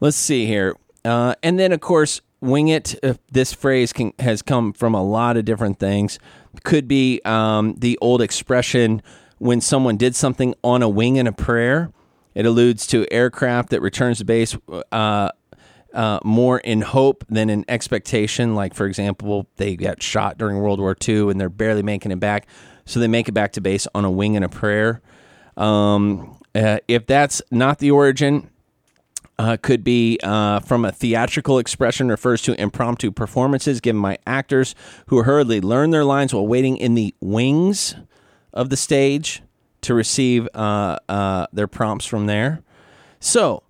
Let's see here. Uh, and then, of course, wing it. This phrase can, has come from a lot of different things. Could be um, the old expression when someone did something on a wing in a prayer. It alludes to aircraft that returns to base uh, uh, more in hope than in expectation. Like, for example, they got shot during World War II and they're barely making it back. So they make it back to base on a wing and a prayer. Um, uh, if that's not the origin, uh, could be uh, from a theatrical expression, refers to impromptu performances given by actors who hurriedly learn their lines while waiting in the wings of the stage to receive uh, uh, their prompts from there. So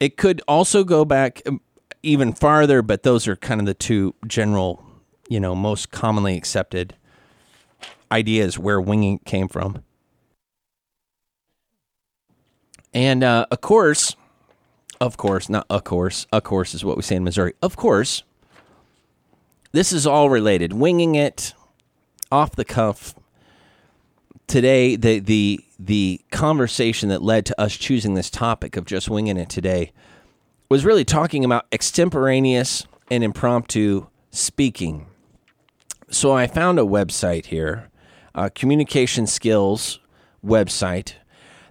it could also go back um, even farther, but those are kind of the two general, you know, most commonly accepted ideas where winging came from. And uh, of course, of course, not of course, of course is what we say in Missouri. Of course, this is all related. Winging it, off the cuff. Today, the the the conversation that led to us choosing this topic of just winging it today was really talking about extemporaneous and impromptu speaking. So I found a website here, a communication skills website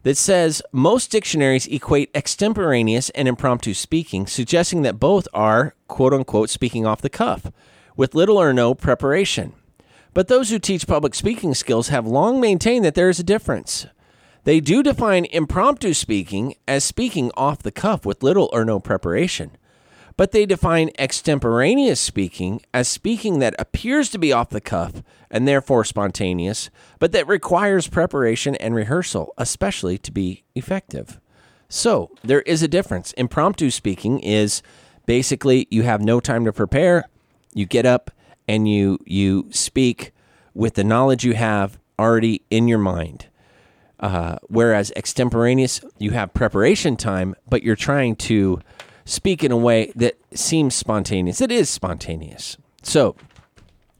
that says most dictionaries equate extemporaneous and impromptu speaking, suggesting that both are quote unquote speaking off the cuff with little or no preparation. But those who teach public speaking skills have long maintained that there is a difference. They do define impromptu speaking as speaking off the cuff with little or no preparation, but they define extemporaneous speaking as speaking that appears to be off the cuff and therefore spontaneous, but that requires preparation and rehearsal, especially to be effective. So there is a difference. Impromptu speaking is basically you have no time to prepare, you get up and you you speak with the knowledge you have already in your mind. Uh, whereas extemporaneous, you have preparation time, but you're trying to speak in a way that seems spontaneous. It is spontaneous. So,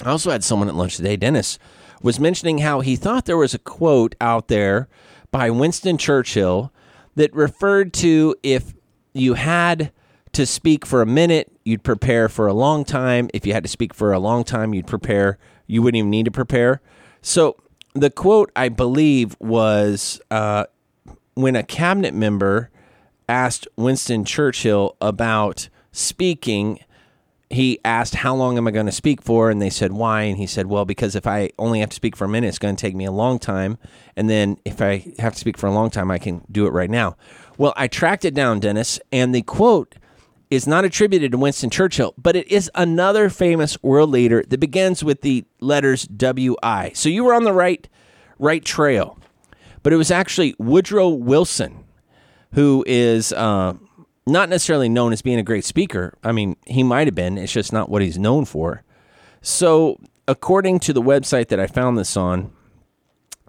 I also had someone at lunch today, Dennis, was mentioning how he thought there was a quote out there by Winston Churchill that referred to if you had to speak for a minute, you'd prepare for a long time. If you had to speak for a long time, you'd prepare. You wouldn't even need to prepare. So the quote, I believe, was uh, when a cabinet member asked Winston Churchill about speaking. He asked, How long am I going to speak for? And they said, Why? And he said, Well, because if I only have to speak for a minute, it's going to take me a long time. And then if I have to speak for a long time, I can do it right now. Well, I tracked it down, Dennis, and the quote is not attributed to Winston Churchill, but it is another famous world leader that begins with the letters WI. So you were on the right right trail. But it was actually Woodrow Wilson, who is uh, not necessarily known as being a great speaker. I mean, he might have been, it's just not what he's known for. So, according to the website that I found this on,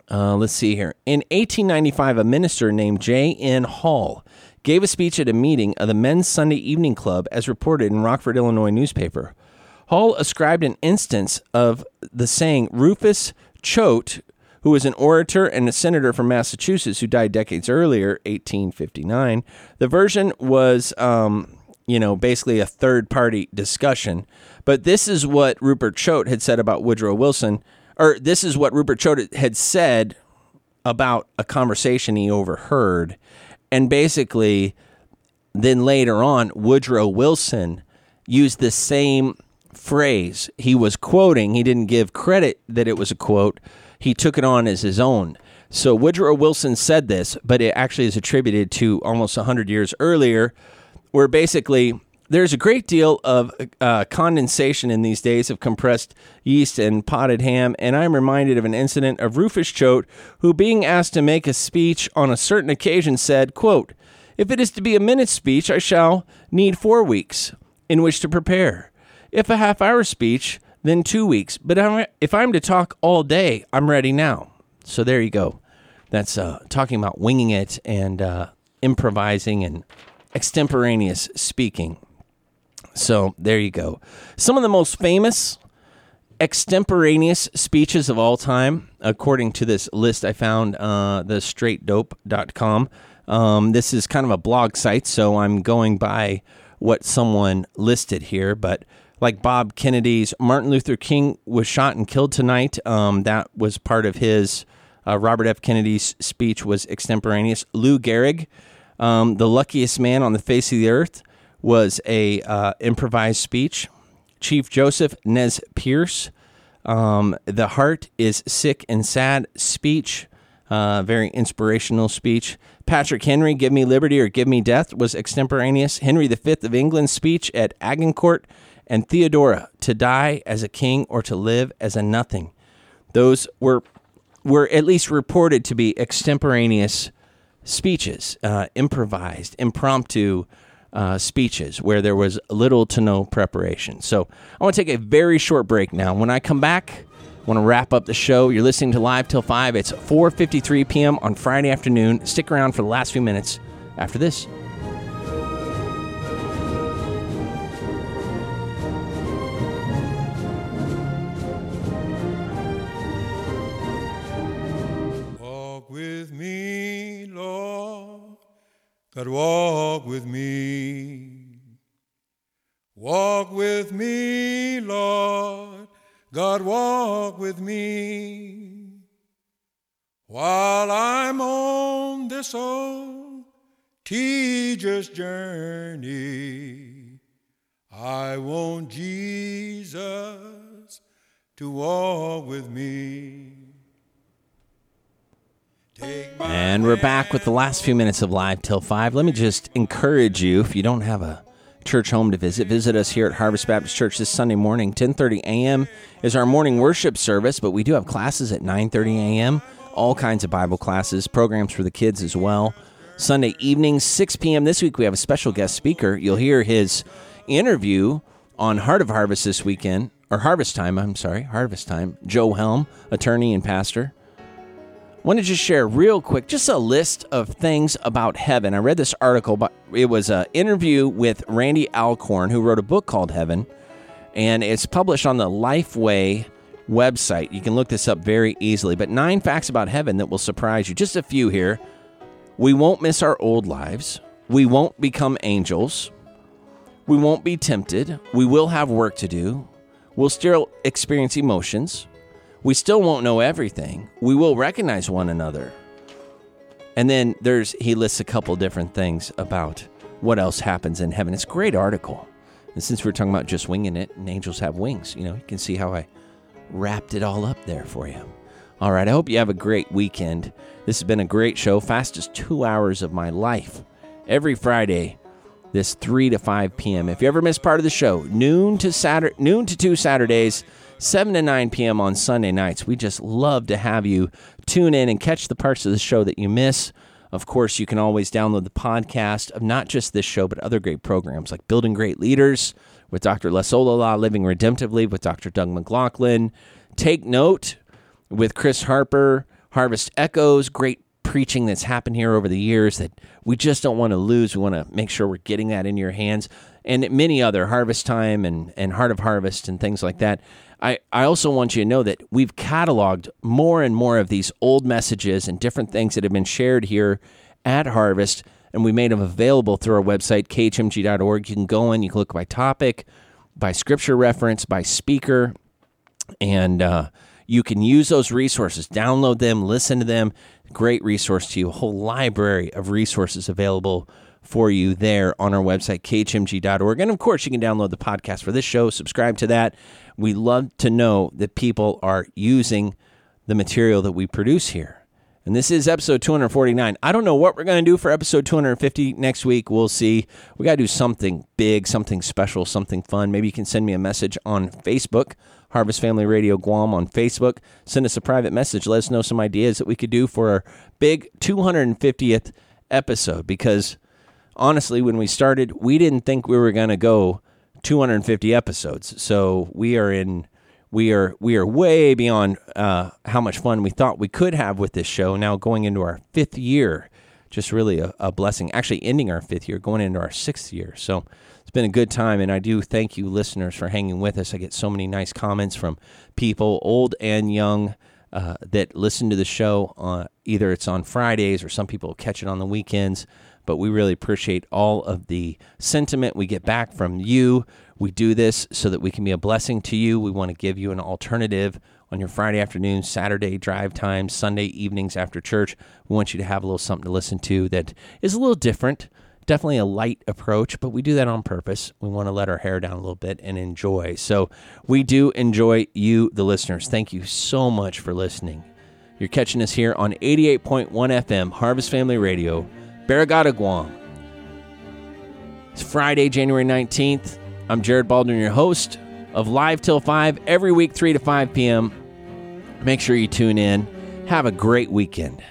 uh, let's see here. In 1895, a minister named J.N. Hall gave a speech at a meeting of the Men's Sunday Evening Club, as reported in Rockford, Illinois newspaper. Hall ascribed an instance of the saying Rufus Choate, who was an orator and a senator from Massachusetts who died decades earlier, 1859. The version was, um, you know, basically a third party discussion. But this is what Rupert Choate had said about Woodrow Wilson, or this is what Rupert Choate had said about a conversation he overheard. And basically, then later on, Woodrow Wilson used the same phrase. He was quoting, he didn't give credit that it was a quote, he took it on as his own. So Woodrow Wilson said this, but it actually is attributed to almost 100 years earlier, where basically there's a great deal of uh, condensation in these days of compressed yeast and potted ham, and I'm reminded of an incident of Rufus Choate, who, being asked to make a speech on a certain occasion, said, quote, If it is to be a minute speech, I shall need four weeks in which to prepare. If a half hour speech, then two weeks. But if I'm to talk all day, I'm ready now. So there you go. That's uh, talking about winging it and uh, improvising and extemporaneous speaking. So there you go. Some of the most famous extemporaneous speeches of all time, according to this list I found, uh, the straightdope.com. Um, this is kind of a blog site, so I'm going by what someone listed here. But like Bob Kennedy's Martin Luther King was shot and killed tonight. Um, that was part of his uh, Robert F. Kennedy's speech was extemporaneous. Lou Gehrig, um, the luckiest man on the face of the earth, was a uh, improvised speech. Chief Joseph Nez Pierce, um, the heart is sick and sad speech, uh, very inspirational speech. Patrick Henry, Give Me Liberty or Give Me Death was extemporaneous. Henry V of England's speech at Agincourt, and Theodora, To Die as a King or to Live as a Nothing. Those were were at least reported to be extemporaneous speeches, uh, improvised, impromptu uh, speeches where there was little to no preparation. So I want to take a very short break now. When I come back, I want to wrap up the show. You're listening to Live Till 5. It's 4.53 p.m. on Friday afternoon. Stick around for the last few minutes after this. God, walk with me. Walk with me, Lord. God, walk with me. While I'm on this old tedious journey, I want Jesus to walk with me. And we're back with the last few minutes of Live Till 5. Let me just encourage you, if you don't have a church home to visit, visit us here at Harvest Baptist Church this Sunday morning. 10.30 a.m. is our morning worship service, but we do have classes at 9.30 a.m., all kinds of Bible classes, programs for the kids as well. Sunday evening, 6 p.m. This week, we have a special guest speaker. You'll hear his interview on Heart of Harvest this weekend, or Harvest Time, I'm sorry, Harvest Time. Joe Helm, attorney and pastor want to just share real quick just a list of things about heaven. I read this article, but it was an interview with Randy Alcorn, who wrote a book called Heaven, and it's published on the Lifeway website. You can look this up very easily. But nine facts about heaven that will surprise you. Just a few here. We won't miss our old lives. We won't become angels. We won't be tempted. We will have work to do. We'll still experience emotions. We still won't know everything. We will recognize one another. And then there's he lists a couple different things about what else happens in heaven. It's a great article. And since we're talking about just winging it and angels have wings, you know, you can see how I wrapped it all up there for you. All right, I hope you have a great weekend. This has been a great show, fastest two hours of my life. Every Friday, this 3 to 5 p.m. If you ever miss part of the show, noon to Saturday, noon to 2 Saturdays, 7 to 9 p.m. on Sunday nights. We just love to have you tune in and catch the parts of the show that you miss. Of course, you can always download the podcast of not just this show, but other great programs like Building Great Leaders with Dr. Les Ollila, Living Redemptively with Dr. Doug McLachlan. Take Note with Chris Harper, Harvest Echoes, great preaching that's happened here over the years that we just don't want to lose. We want to make sure we're getting that in your hands. And many other Harvest Time and, and Heart of Harvest and things like that. I, I also want you to know that we've cataloged more and more of these old messages and different things that have been shared here at Harvest, and we made them available through our website, khmg.org. You can go in, you can look by topic, by scripture reference, by speaker, and uh, you can use those resources, download them, listen to them. Great resource to you. A whole library of resources available for you there on our website, khmg.org. And of course, you can download the podcast for this show, subscribe to that. We love to know that people are using the material that we produce here. And this is episode 249. I don't know what we're going to do for episode 250 next week. We'll see. We got to do something big, something special, something fun. Maybe you can send me a message on Facebook, Harvest Family Radio Guam on Facebook. Send us a private message. Let us know some ideas that we could do for our big 250th episode. Because honestly, when we started, we didn't think we were going to go 250 episodes. So we are in we are we are way beyond uh, how much fun we thought we could have with this show. Now going into our fifth year, just really a, a blessing. Actually, ending our fifth year, going into our sixth year. So it's been a good time, and I do thank you, listeners, for hanging with us. I get so many nice comments from people, old and young. Uh, that listen to the show. Uh, either it's on Fridays or some people catch it on the weekends. But we really appreciate all of the sentiment we get back from you. We do this so that we can be a blessing to you. We want to give you an alternative on your Friday afternoon, Saturday drive time, Sunday evenings after church. We want you to have a little something to listen to that is a little different. Definitely a light approach, but we do that on purpose. We want to let our hair down a little bit and enjoy. So we do enjoy you, the listeners. Thank you so much for listening. You're catching us here on 88.1 FM, Harvest Family Radio, Barrigada, Guam. It's Friday, January 19th. I'm Jared Baldwin, your host of Live Till 5 every week, 3 to 5 p.m. Make sure you tune in. Have a great weekend.